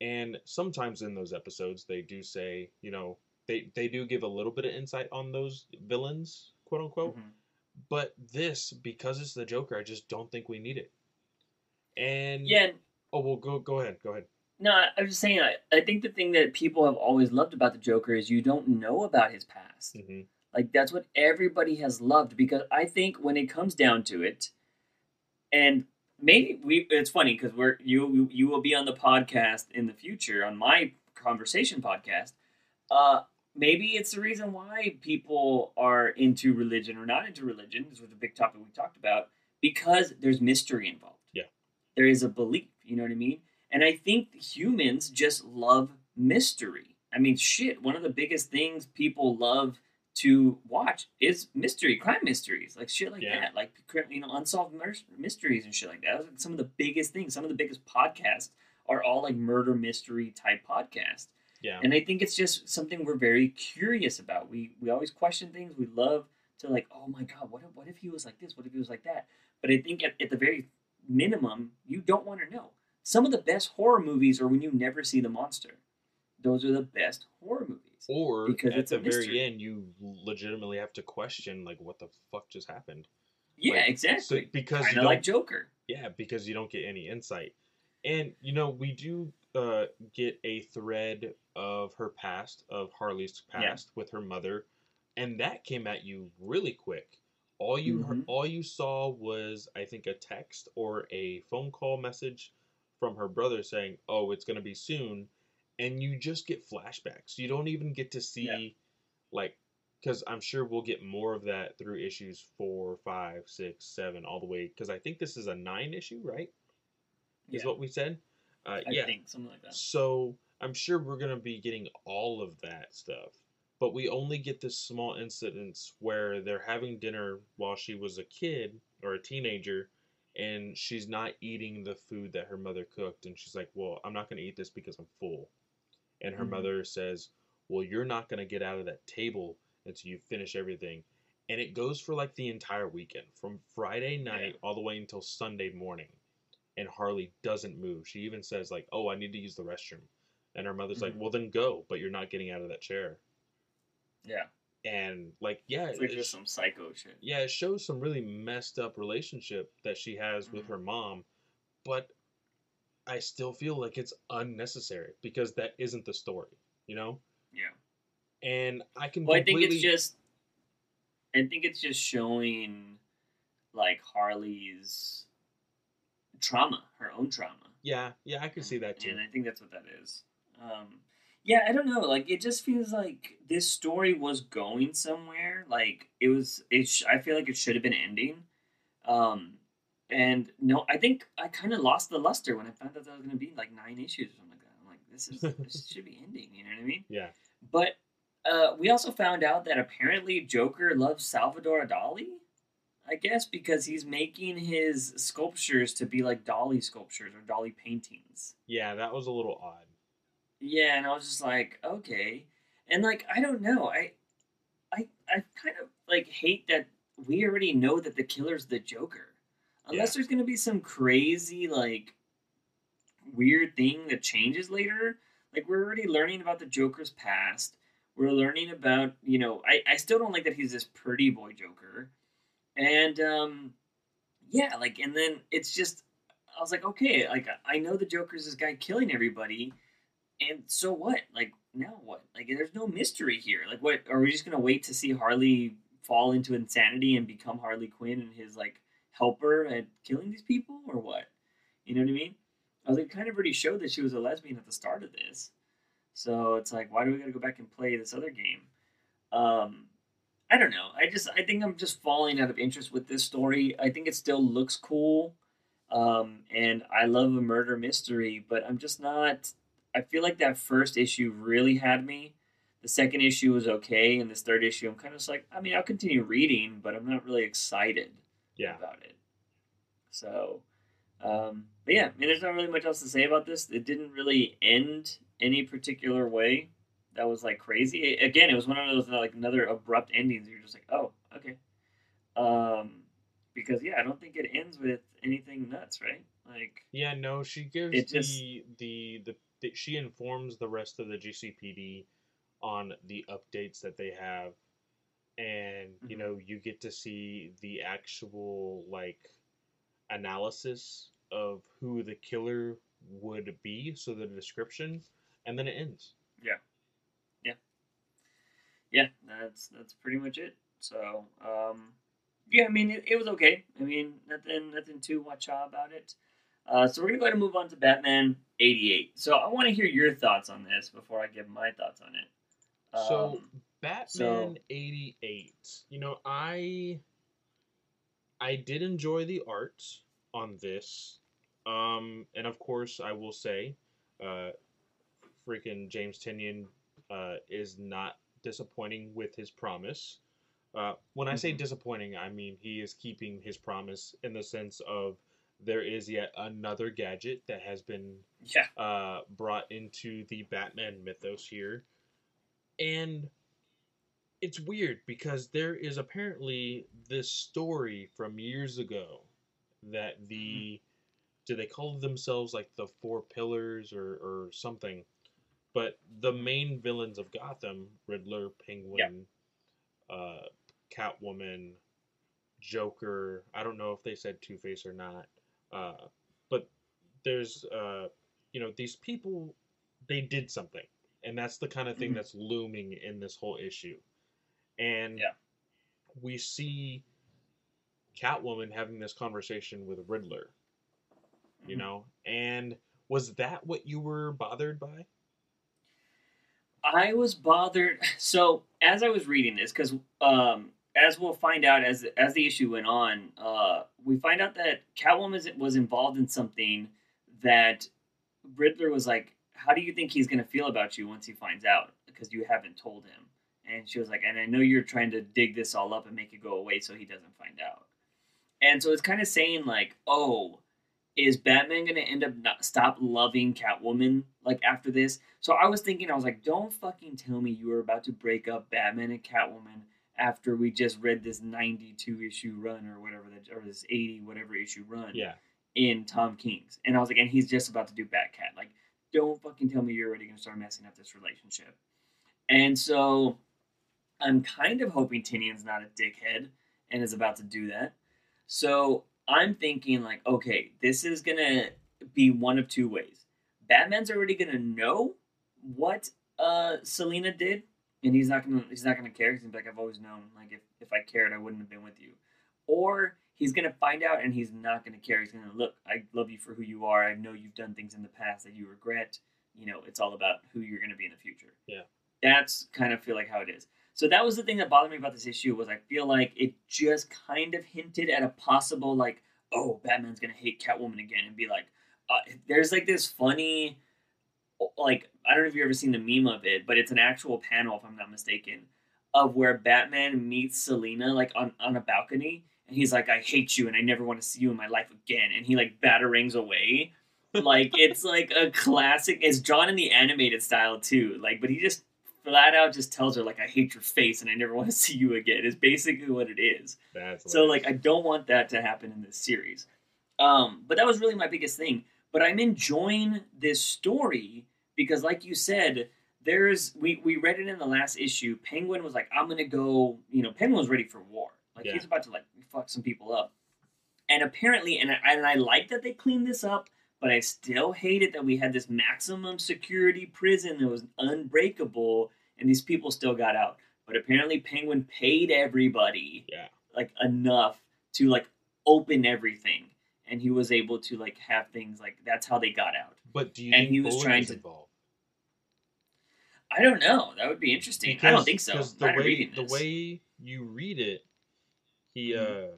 And sometimes in those episodes, they do say, you know, they they do give a little bit of insight on those villains, quote unquote. Mhm. But this, because it's the Joker, I just don't think we need it. And Yeah. oh well, go go ahead, go ahead. No, I- I'm just saying. I, I think the thing that people have always loved about the Joker is you don't know about his past. hmm Like that's what everybody has loved because I think when it comes down to it, and maybe we it's funny because we're you you will be on the podcast in the future on my conversation podcast. Uh, maybe it's the reason why people are into religion or not into religion. This was a big topic we talked about because there's mystery involved. There is a belief, you know what I mean? And I think humans just love mystery. I mean, shit, one of the biggest things people love to watch is mystery, crime mysteries, like shit like Yeah. that, like you know, unsolved mysteries and shit like that. Are some of the biggest things. Some of the biggest podcasts are all like murder mystery type podcasts. Yeah. And I think it's just something we're very curious about. We we always question things. We love to like, oh my god, what if, what if he was like this? What if he was like that? But I think at, at the very minimum, you don't want to know. Some of the best horror movies are when you never see the monster. Those are the best horror movies. Or Because at it's a the very end, you legitimately have to question like what the fuck just happened. Yeah, Like, exactly. So, because you kind of don't, like Joker. yeah, because you don't get any insight. And you know, we do uh, get a thread of her past, of Harley's Yeah. past with her mother, and that came at you really quick. All you heard, Mhm. all you saw was, I think, a text or a phone call message from her brother saying, "Oh, it's gonna be soon," and you just get flashbacks. You don't even get to see, Yeah. like, because I'm sure we'll get more of that through issues four, five, six, seven, all the way. Because I think this is a nine issue, right? Is Yeah. what we said. Uh, I yeah. think something like that. So I'm sure we're gonna be getting all of that stuff, but we only get this small incidents where they're having dinner while she was a kid or a teenager, and she's not eating the food that her mother cooked, and she's like, "Well, I'm not gonna eat this because I'm full," and her Mhm. mother says, "Well, you're not gonna get out of that table until you finish everything." And it goes for like the entire weekend, from Friday night all the way until Sunday morning and Harley doesn't move. She even says like, "Oh, I need to use the restroom," and her mother's like, Mhm. "Well, then go," but you're not getting out of that chair. Yeah, And like, yeah, it's like it just some psycho shit. yeah, it shows some really messed up relationship that she has with Mhm. her mom, but I still feel like it's unnecessary because that isn't the story, you know. Yeah. And I can. Well, I think it's just, I think it's just showing, like Harley's trauma, her own trauma. Yeah, yeah, I can see that too. And I think that's what that is. Um, yeah, I don't know. Like, it just feels like this story was going somewhere. Like, it was. It. Sh- I feel like it should have been ending. Um, and no, I think I kind of lost the luster when I found out that was going to be like nine issues or something like that. I'm like, this is this should be ending. You know what I mean? Yeah. But uh, we also found out that apparently Joker loves Salvador Dali. I guess because he's making his sculptures to be like Dali sculptures or Dali paintings. Yeah, that was a little odd. Yeah, and I was just like, okay. And like, I don't know. I I I kind of like hate that we already know that the killer's the Joker. Unless Yeah. there's gonna be some crazy like weird thing that changes later. Like we're already learning about the Joker's past. We're learning about, you know, I, I still don't like that he's this pretty boy Joker. And um yeah, like and then it's just I was like, okay, like I know the Joker's this guy killing everybody, and so what? Like now what? Like there's no mystery here. Like what are we just gonna wait to see Harley fall into insanity and become Harley Quinn and his like helper at killing these people or what? You know what I mean? I was like kind of already showed that she was a lesbian at the start of this. So it's like why do we gotta go back and play this other game? Um I don't know. I just I think I'm just falling out of interest with this story. I think it still looks cool. Um, and I love a murder mystery, but I'm just not. I feel like that first issue really had me. The second issue was okay, and this third issue, I'm kind of just like, I mean, I'll continue reading, but I'm not really excited Yeah. about it. So, um, but yeah, I mean, there's not really much else to say about this. It didn't really end any particular way that was like crazy. Again, it was one of those like another abrupt endings. You're just like, oh, okay. Um, because yeah, I don't think it ends with anything nuts, right? Like, Yeah, no, she gives It just- the, the the she informs the rest of the GCPD on the updates that they have, and you Mhm. know you get to see the actual like analysis of who the killer would be, so the description, and then it ends. yeah, yeah, yeah. that's that's pretty much it. So, um, yeah, I mean, it, it was okay. I mean, nothing nothing too wacha about it. Uh, so we're gonna go ahead and move on to Batman '88. So I want to hear your thoughts on this before I give my thoughts on it. So Um, Batman so- 88. You know, I I did enjoy the art on this. Um and of course, I will say uh freaking James Tynion uh is not disappointing with his promise. Uh when I say Mhm. disappointing, I mean he is keeping his promise in the sense of there is yet another gadget that has been yeah, uh, brought into the Batman mythos here. And it's weird because there is apparently this story from years ago that the do they call themselves like the four pillars or, or something? But the main villains of gotham riddler penguin uh, catwoman joker i don't know if they said two-face or not uh, but there's uh, you know these people they did something and that's the kind of thing Mhm. that's looming in this whole issue and Yeah. we see catwoman having this conversation with riddler you Mhm. know and was that what you were bothered by I was bothered. So as I was reading this, because um, as we'll find out as as the issue went on, uh, we find out that Catwoman was- involved in something that Riddler was like, "How do you think he's going to feel about you once he finds out? Because you haven't told him." And she was like, "And I know you're trying to dig this all up and make it go away so he doesn't find out." And so it's kind of saying like, "Oh." Is Batman gonna end up not stop loving Catwoman like after this? So I was thinking, I was like, don't fucking tell me you were about to break up Batman and Catwoman after we just read this 92 issue run or whatever that, or this 80 whatever issue run yeah in Tom King's. And I was like, and he's just about to do Batcat. Like, don't fucking tell me you're already gonna start messing up this relationship. And so I'm kind of hoping Tynion's not a dickhead and is about to do that. So I'm thinking like, okay, this is gonna be one of two ways. Batman's already gonna know what uh Selina did, and he's not gonna he's not gonna care. He's like, I've always known. Like if if I cared, I wouldn't have been with you. Or he's gonna find out and he's not gonna care. He's gonna look. I love you for who you are. I know you've done things in the past that you regret. You know, it's all about who you're gonna be in the future. Yeah. That's kind of feel like how it is. So that was the thing that bothered me about this issue was I feel like it just kind of hinted at a possible like, oh, Batman's gonna hate Catwoman again and be like, uh, there's like this funny, like I don't know if you've ever seen the meme of it, but it's an actual panel if I'm not mistaken, of where Batman meets Selina like on on a balcony and he's like, I hate you and I never want to see you in my life again, and he like batarangs away. like it's like a classic. It's drawn in the animated style too. Like, but he just flat out just tells her like, "I hate your face and I never want to see you again." Is basically what it is. that's So like, I don't want that to happen in this series. Um, but that was really my biggest thing. But I'm enjoying this story because, like you said, there's we we read it in the last issue. Penguin was like, "I'm gonna go." You know, Penguin was ready for war. Like Yeah. he's about to like fuck some people up. And apparently, and I, and I like that they cleaned this up, but I still hate it that we had this maximum security prison that was unbreakable, and these people still got out. But apparently, Penguin paid everybody yeah like enough to like open everything, and he was able to like have things like that's how they got out. but do you And he was trying to- involved I don't know. That would be interesting. I don't think so. because I'm the way the way you read it he Mhm. uh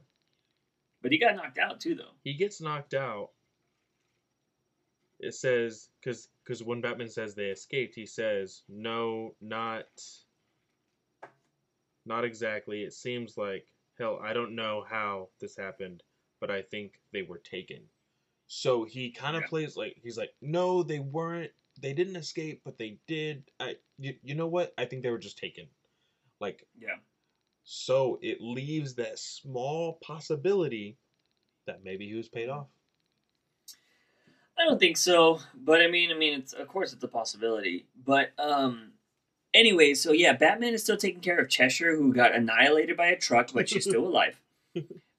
but he got knocked out too, though. he gets knocked out. It says because because when Batman says they escaped, he says no, not not exactly. It seems like hell. I don't know how this happened, but I think they were taken. So he kind of Yeah. plays like he's like, no, they weren't. They didn't escape, but they did. I you, you know what? I think they were just taken. Like Yeah. so, it leaves that small possibility that maybe he was paid off. I don't think so, but I mean, I mean, it's of course it's a possibility. But um, anyway, so yeah, Batman is still taking care of Cheshire, who got annihilated by a truck, but she's still alive.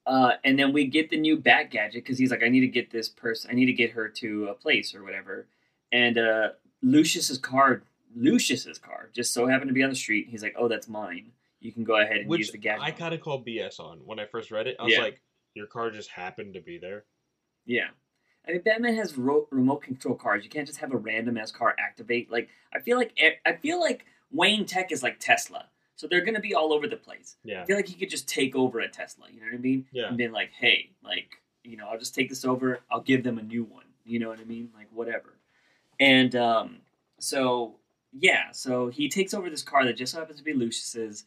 Uh, and then we get the new Bat gadget because he's like, I need to get this person, I need to get her to a place or whatever. And uh, Lucius's car, Lucius's car, just so happened to be on the street. He's like, Oh, that's mine. You can go ahead and Which use the gadget. I kind of called BS on when I first read it. I was Yeah. like, your car just happened to be there. Yeah. I mean, Batman has ro- remote control cars. You can't just have a random ass car activate. Like, I feel like I feel like Wayne Tech is like Tesla, so they're gonna be all over the place. Yeah. I feel like he could just take over a Tesla. You know what I mean? Yeah. And be like, hey, like you know, I'll just take this over. I'll give them a new one. You know what I mean? Like whatever. And um, so yeah, so he takes over this car that just so happens to be Lucius's,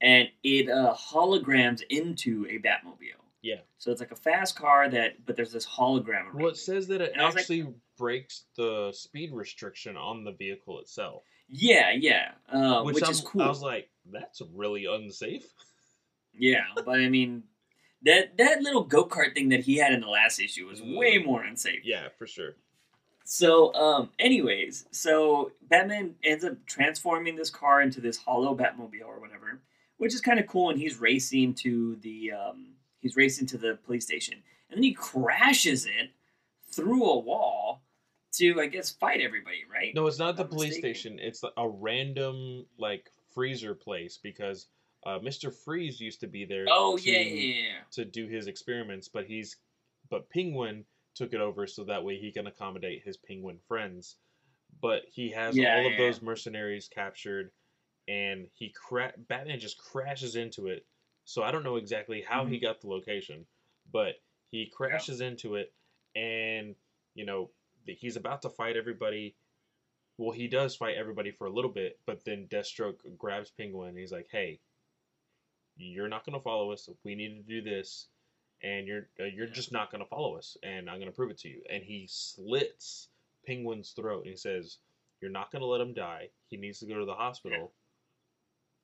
and it uh, holograms into a Batmobile. Yeah. So it's like a fast car that, but there's this hologram. Around Well, it says that it And was like- actually breaks the speed restriction on the vehicle itself, Yeah, yeah, uh, which, I'm- is cool. I was like, that's really unsafe. yeah, but I mean, that that little go kart thing that he had in the last issue was way more unsafe. Yeah, for sure. So, um, anyways, so Batman ends up transforming this car into this hollow Batmobile or whatever, which is kind of cool. And he's racing to the um, he's racing to the police station, and then he crashes it through a wall to, I guess, fight everybody. Right? No, it's not the police mistaken. station. It's a random like freezer place because uh, Mr. Freeze used to be there. Oh to, yeah, yeah, yeah. to do his experiments, but he's but Penguin took it over so that way he can accommodate his penguin friends. But he has Yeah, all of yeah, those mercenaries captured, and he cra- Batman just crashes into it. So I don't know exactly how he mm-hmm. got the location, but he crashes into it, and you know he's about to fight everybody. Well, he does fight everybody for a little bit, but then Deathstroke grabs Penguin. And he's like, "Hey, you're not going to follow us. We need to do this, and you're uh, you're just not going to follow us. And I'm going to prove it to you." And he slits Penguin's throat. And he says, "You're not going to let him die. He needs to go to the hospital,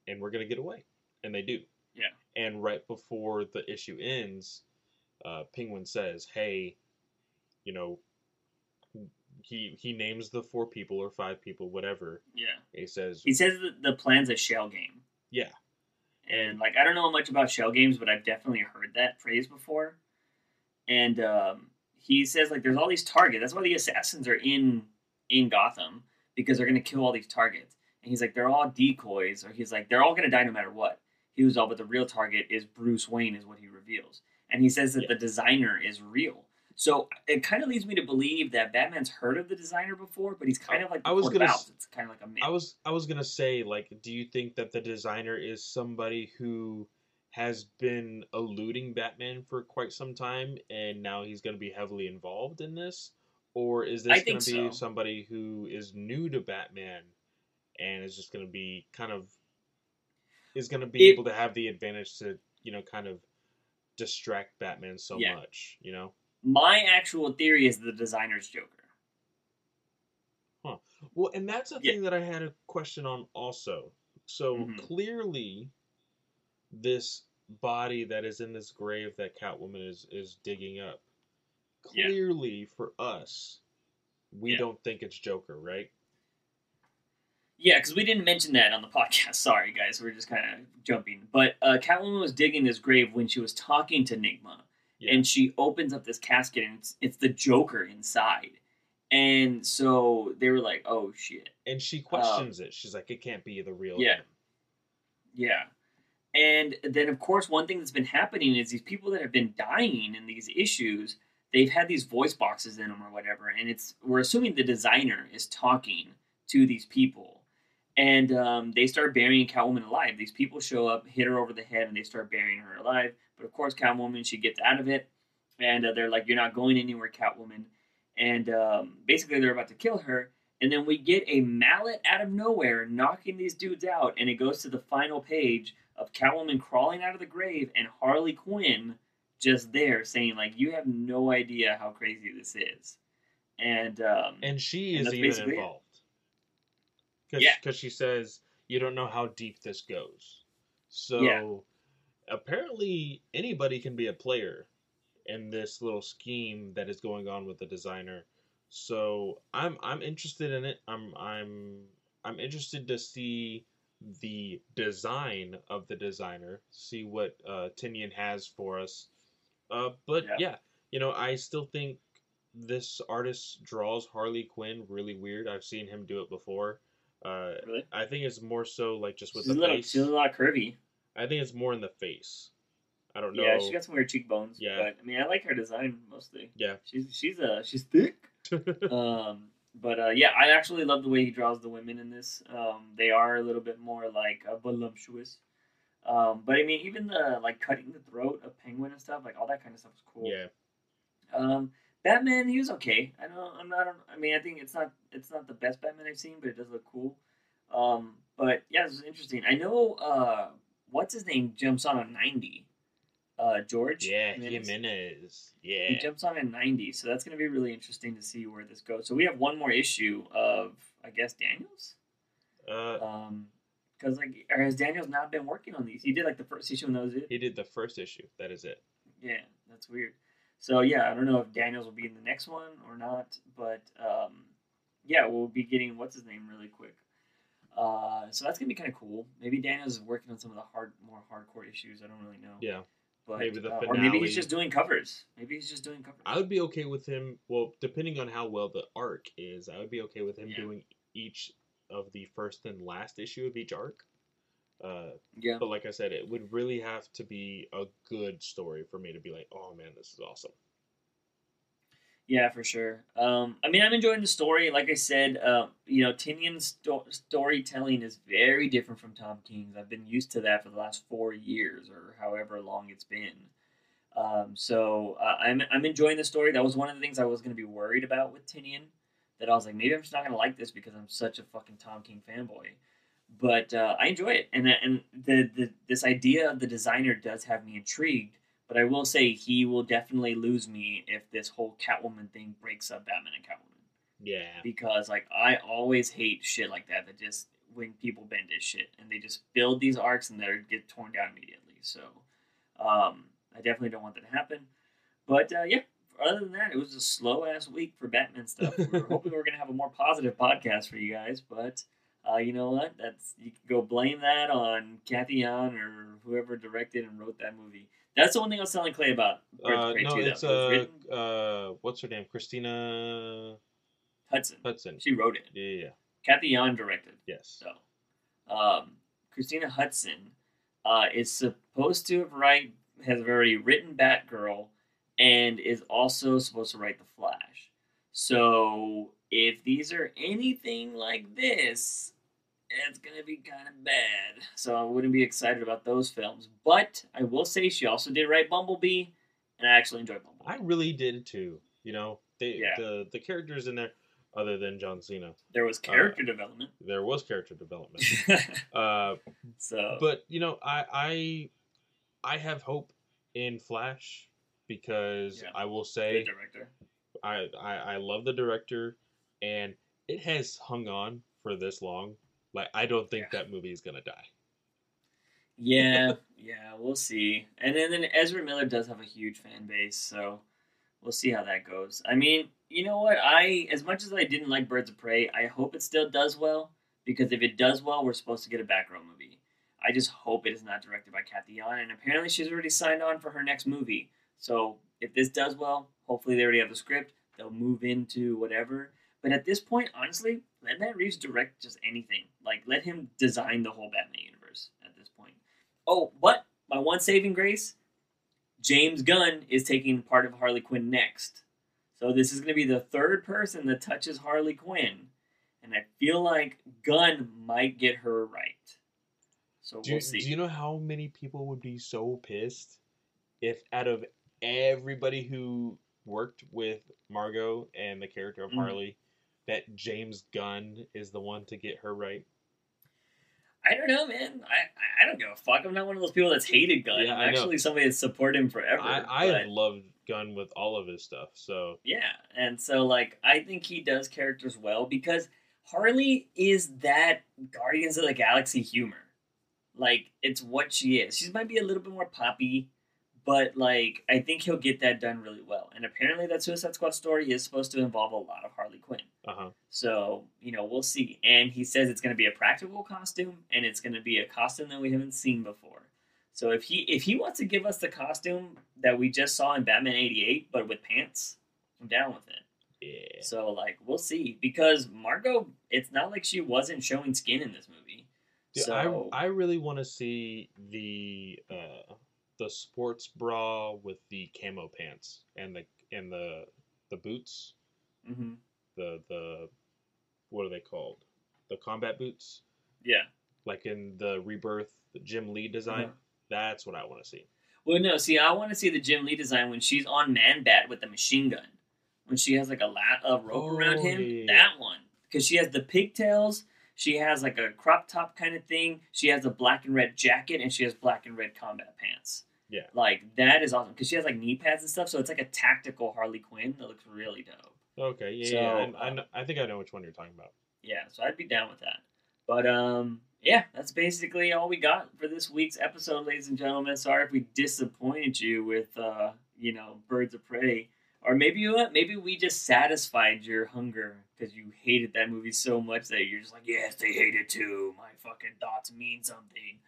and we're going to get away." And they do. Yeah. And right before the issue ends, uh, Penguin says, "Hey, you know." He, he names the four people or five people, whatever. yeah. He says, He says that the plan's a shell game. Yeah. And like I don't know much about shell games, but I've definitely heard that phrase before. And um, he says like there's all these targets. That's why the assassins are in in Gotham because they're gonna kill all these targets. And he's like they're all decoys, or he's like they're all gonna die no matter what. He was all, but the real target is Bruce Wayne, is what he reveals. And he says that Yeah. the designer is real. So it kind of leads me to believe that Batman's heard of the designer before, but he's kind of like the I was gonna s- It's kind of like a myth. I was I was gonna say like, do you think that the designer is somebody who has been eluding Batman for quite some time, and now he's gonna be heavily involved in this, or is this gonna think be so. somebody who is new to Batman and is just gonna be kind of is gonna be It- able to have the advantage to you know kind of distract Batman so Yeah. much, you know? My actual theory is the designer's Joker. Huh. Well, and that's a Yeah. thing that I had a question on also. So Mhm. clearly, this body that is in this grave that Catwoman is is digging up, Yeah. clearly for us, we Yeah. don't think it's Joker, right? Yeah, because we didn't mention that on the podcast. Sorry, guys, we're just kind of jumping. But uh, Catwoman was digging this grave when she was talking to Nygma, Yeah. and she opens up this casket, and it's, it's the Joker inside. And so they were like, "Oh shit." and she questions it. She's like, "It can't be the real." Um, Yeah. him." Yeah. And then, of course, one thing that's been happening is these people that have been dying in these issues, they've had these voice boxes in them or whatever, and it's we're assuming the designer is talking to these people, and um, they start burying Catwoman alive. These people show up, hit her over the head, and they start burying her alive. But of course, Catwoman she gets out of it, and uh, they're like, "You're not going anywhere, Catwoman," and um, basically they're about to kill her. And then we get a mallet out of nowhere knocking these dudes out, and it goes to the final page of Catwoman crawling out of the grave and Harley Quinn just there saying, like, you have no idea how crazy this is. And um and she is that's even basically it. Cause, Yeah. because she says you don't know how deep this goes. So Yeah. apparently anybody can be a player in this little scheme that is going on with the designer. So I'm I'm interested in it. I'm I'm I'm interested to see the design of the designer, see what uh, Tynion has for us. Uh, but Yeah. yeah, you know, I still think this artist draws Harley Quinn really weird. I've seen him do it before. Uh, really, I think it's more so like just with she's a the little, face. she's a lot curvy. I think it's more in the face. I don't know. Yeah, she got some weird cheekbones. Yeah. but I mean, I like her design mostly. Yeah. She's she's uh she's thick. um, But uh, yeah, I actually love the way he draws the women in this. Um, they are a little bit more like uh, voluptuous. Um, but I mean, even the like cutting the throat of Penguin and stuff, like all that kind of stuff is cool. Yeah. Um, Batman, he was okay. I don't, I'm not. I mean, I think it's not, it's not the best Batman I've seen, but it does look cool. Um, but yeah, this is interesting. I know, uh, what's his name jumps on a ninety. Uh, George. Yeah, Jimenez. Jimenez. He jumps on a ninety, so that's going to be really interesting to see where this goes. So we have one more issue of, I guess, Daniels. Uh, Um, because like, or has Daniels not been working on these? He did like the first issue, and that was it. he did the first issue. That is it. Yeah, that's weird. So yeah, I don't know if Daniels will be in the next one or not, but um, yeah, we'll be getting what's his name really quick. Uh, so that's gonna be kind of cool. Maybe Daniels is working on some of the hard, more hardcore issues. I don't really know. Yeah. but maybe the uh, or maybe he's just doing covers. Maybe he's just doing covers. I would be okay with him. Well, depending on how well the arc is, I would be okay with him Yeah. doing each of the first and last issue of each arc. Uh, yeah, but like I said, it would really have to be a good story for me to be like, oh man, this is awesome. Yeah, for sure. Um, I mean, I'm enjoying the story. Like I said, uh, you know, Tynion's sto- storytelling is very different from Tom King's. I've been used to that for the last four years or however long it's been. Um, so uh, I'm I'm enjoying the story. That was one of the things I was going to be worried about with Tinian. That I was like, maybe I'm just not going to like this because I'm such a fucking Tom King fanboy. But uh, I enjoy it, and and the, the this idea of the designer does have me intrigued. But I will say he will definitely lose me if this whole Catwoman thing breaks up Batman and Catwoman. Yeah. Because like I always hate shit like that that just when people bend his shit and they just build these arcs and they get torn down immediately. So um, I definitely don't want that to happen. But uh, yeah, other than that, it was a slow ass week for Batman stuff. We were hoping we were gonna have a more positive podcast for you guys, but uh, you know what? That's you can go blame that on Cathy Yan or whoever directed and wrote that movie. That's the one thing I was telling Clay about. Uh, no, 2, that it's uh, uh, what's her name? Christina Hodson. Hodson. She wrote it. Yeah, yeah, yeah. Cathy Yan directed. yes. So, um, Christina Hodson uh, is supposed to have write has already written Batgirl, and is also supposed to write The Flash. So, if these are anything like this, it's gonna be kind of bad. So I wouldn't be excited about those films. But I will say she also did write Bumblebee, and I actually enjoyed Bumblebee. I really did too. You know, they Yeah. the the characters in there, other than John Cena, there was character development. there was character development. uh, so, but you know, I I I have hope in Flash because Yeah. I will good say director. I, I I love the director, and it has hung on for this long. Like I don't think Yeah. that movie is gonna die. Yeah, yeah, we'll see. And then, then Ezra Miller does have a huge fan base, so we'll see how that goes. I mean, you know what? I as much as I didn't like Birds of Prey, I hope it still does well because if it does well, we're supposed to get a Batgirl movie. I just hope it is not directed by Cathy Yan, and apparently she's already signed on for her next movie. So if this does well, hopefully they already have the script. They'll move into whatever. But at this point, honestly, let Matt Reeves direct just anything. Like let him design the whole Batman universe at this point. Oh, but my one saving grace, James Gunn is taking part of Harley Quinn next. So this is going to be the third person that touches Harley Quinn, and I feel like Gunn might get her right. So Do we'll see. do you know how many people would be so pissed if out of everybody who worked with Margot and the character of Mhm. Harley, that James Gunn is the one to get her right? I don't know, man. I I don't give a fuck. I'm not one of those people that's hated Gunn. Yeah, I'm I know. actually somebody that's supported him forever. I, I loved Gunn with all of his stuff. So Yeah, and so like I think he does characters well because Harley is that Guardians of the Galaxy humor. Like it's what she is. She might be a little bit more poppy, but like I think he'll get that done really well. And apparently that Suicide Squad story is supposed to involve a lot of Harley Quinn. Uh huh. So, you know, we'll see. And he says it's going to be a practical costume and it's going to be a costume that we haven't seen before. So if he if he wants to give us the costume that we just saw in Batman 88 but with pants, I'm down with it. Yeah. So like we'll see because Margot it's not like she wasn't showing skin in this movie. Yeah, so I I really want to see the uh the sports bra with the camo pants and the and the the boots mhm. The the what are they called? The combat boots, Yeah. like in the Rebirth, the Jim Lee design. Uh-huh. That's what I want to see. Well, no. See, I want to see the Jim Lee design when she's on Man Bat with the machine gun, when she has like a lat of rope around Oh, him. yeah, yeah, That one, because she has the pigtails. She has like a crop top kind of thing. She has a black and red jacket, and she has black and red combat pants. Yeah. Like that is awesome because she has like knee pads and stuff. So it's like a tactical Harley Quinn that looks really dope. Okay, yeah, So, yeah. I, I, uh, I think I know which one you're talking about. Yeah, so I'd be down with that. But um, yeah, that's basically all we got for this week's episode, ladies and gentlemen. Sorry if we disappointed you with uh, you know, Birds of Prey, or maybe you know what? Maybe we just satisfied your hunger because you hated that movie so much that you're just like, yes, they hate it too. My fucking thoughts mean something.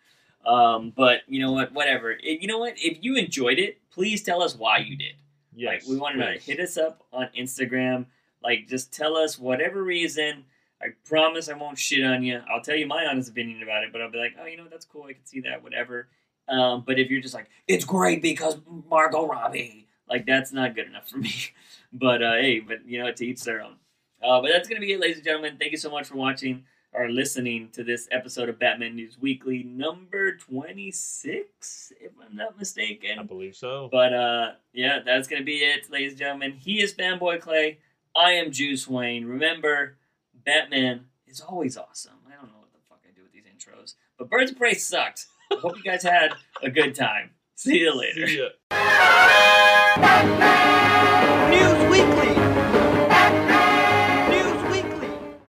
Um, but you know what? Whatever. You know what? If you enjoyed it, please tell us why you did. Yes, Like we want to hit us up on Instagram. Like just tell us whatever reason. I promise I won't shit on you. I'll tell you my honest opinion about it, but I'll be like, oh, you know, that's cool. I can see that, whatever. Um, but if you're just like, it's great because Margot Robbie, like that's not good enough for me. but uh, hey, but you know, to each their own. Uh, but that's gonna be it, ladies and gentlemen. Thank you so much for watching or listening to this episode of Batman News Weekly, number twenty six, if I'm not mistaken. I believe so. But uh, yeah, that's gonna be it, ladies and gentlemen. He is Fanboy Clay. I am Juice Wayne. Remember, Batman is always awesome. I don't know what the fuck I do with these intros, but Birds of Prey sucked. I hope you guys had a good time. See you later. See ya.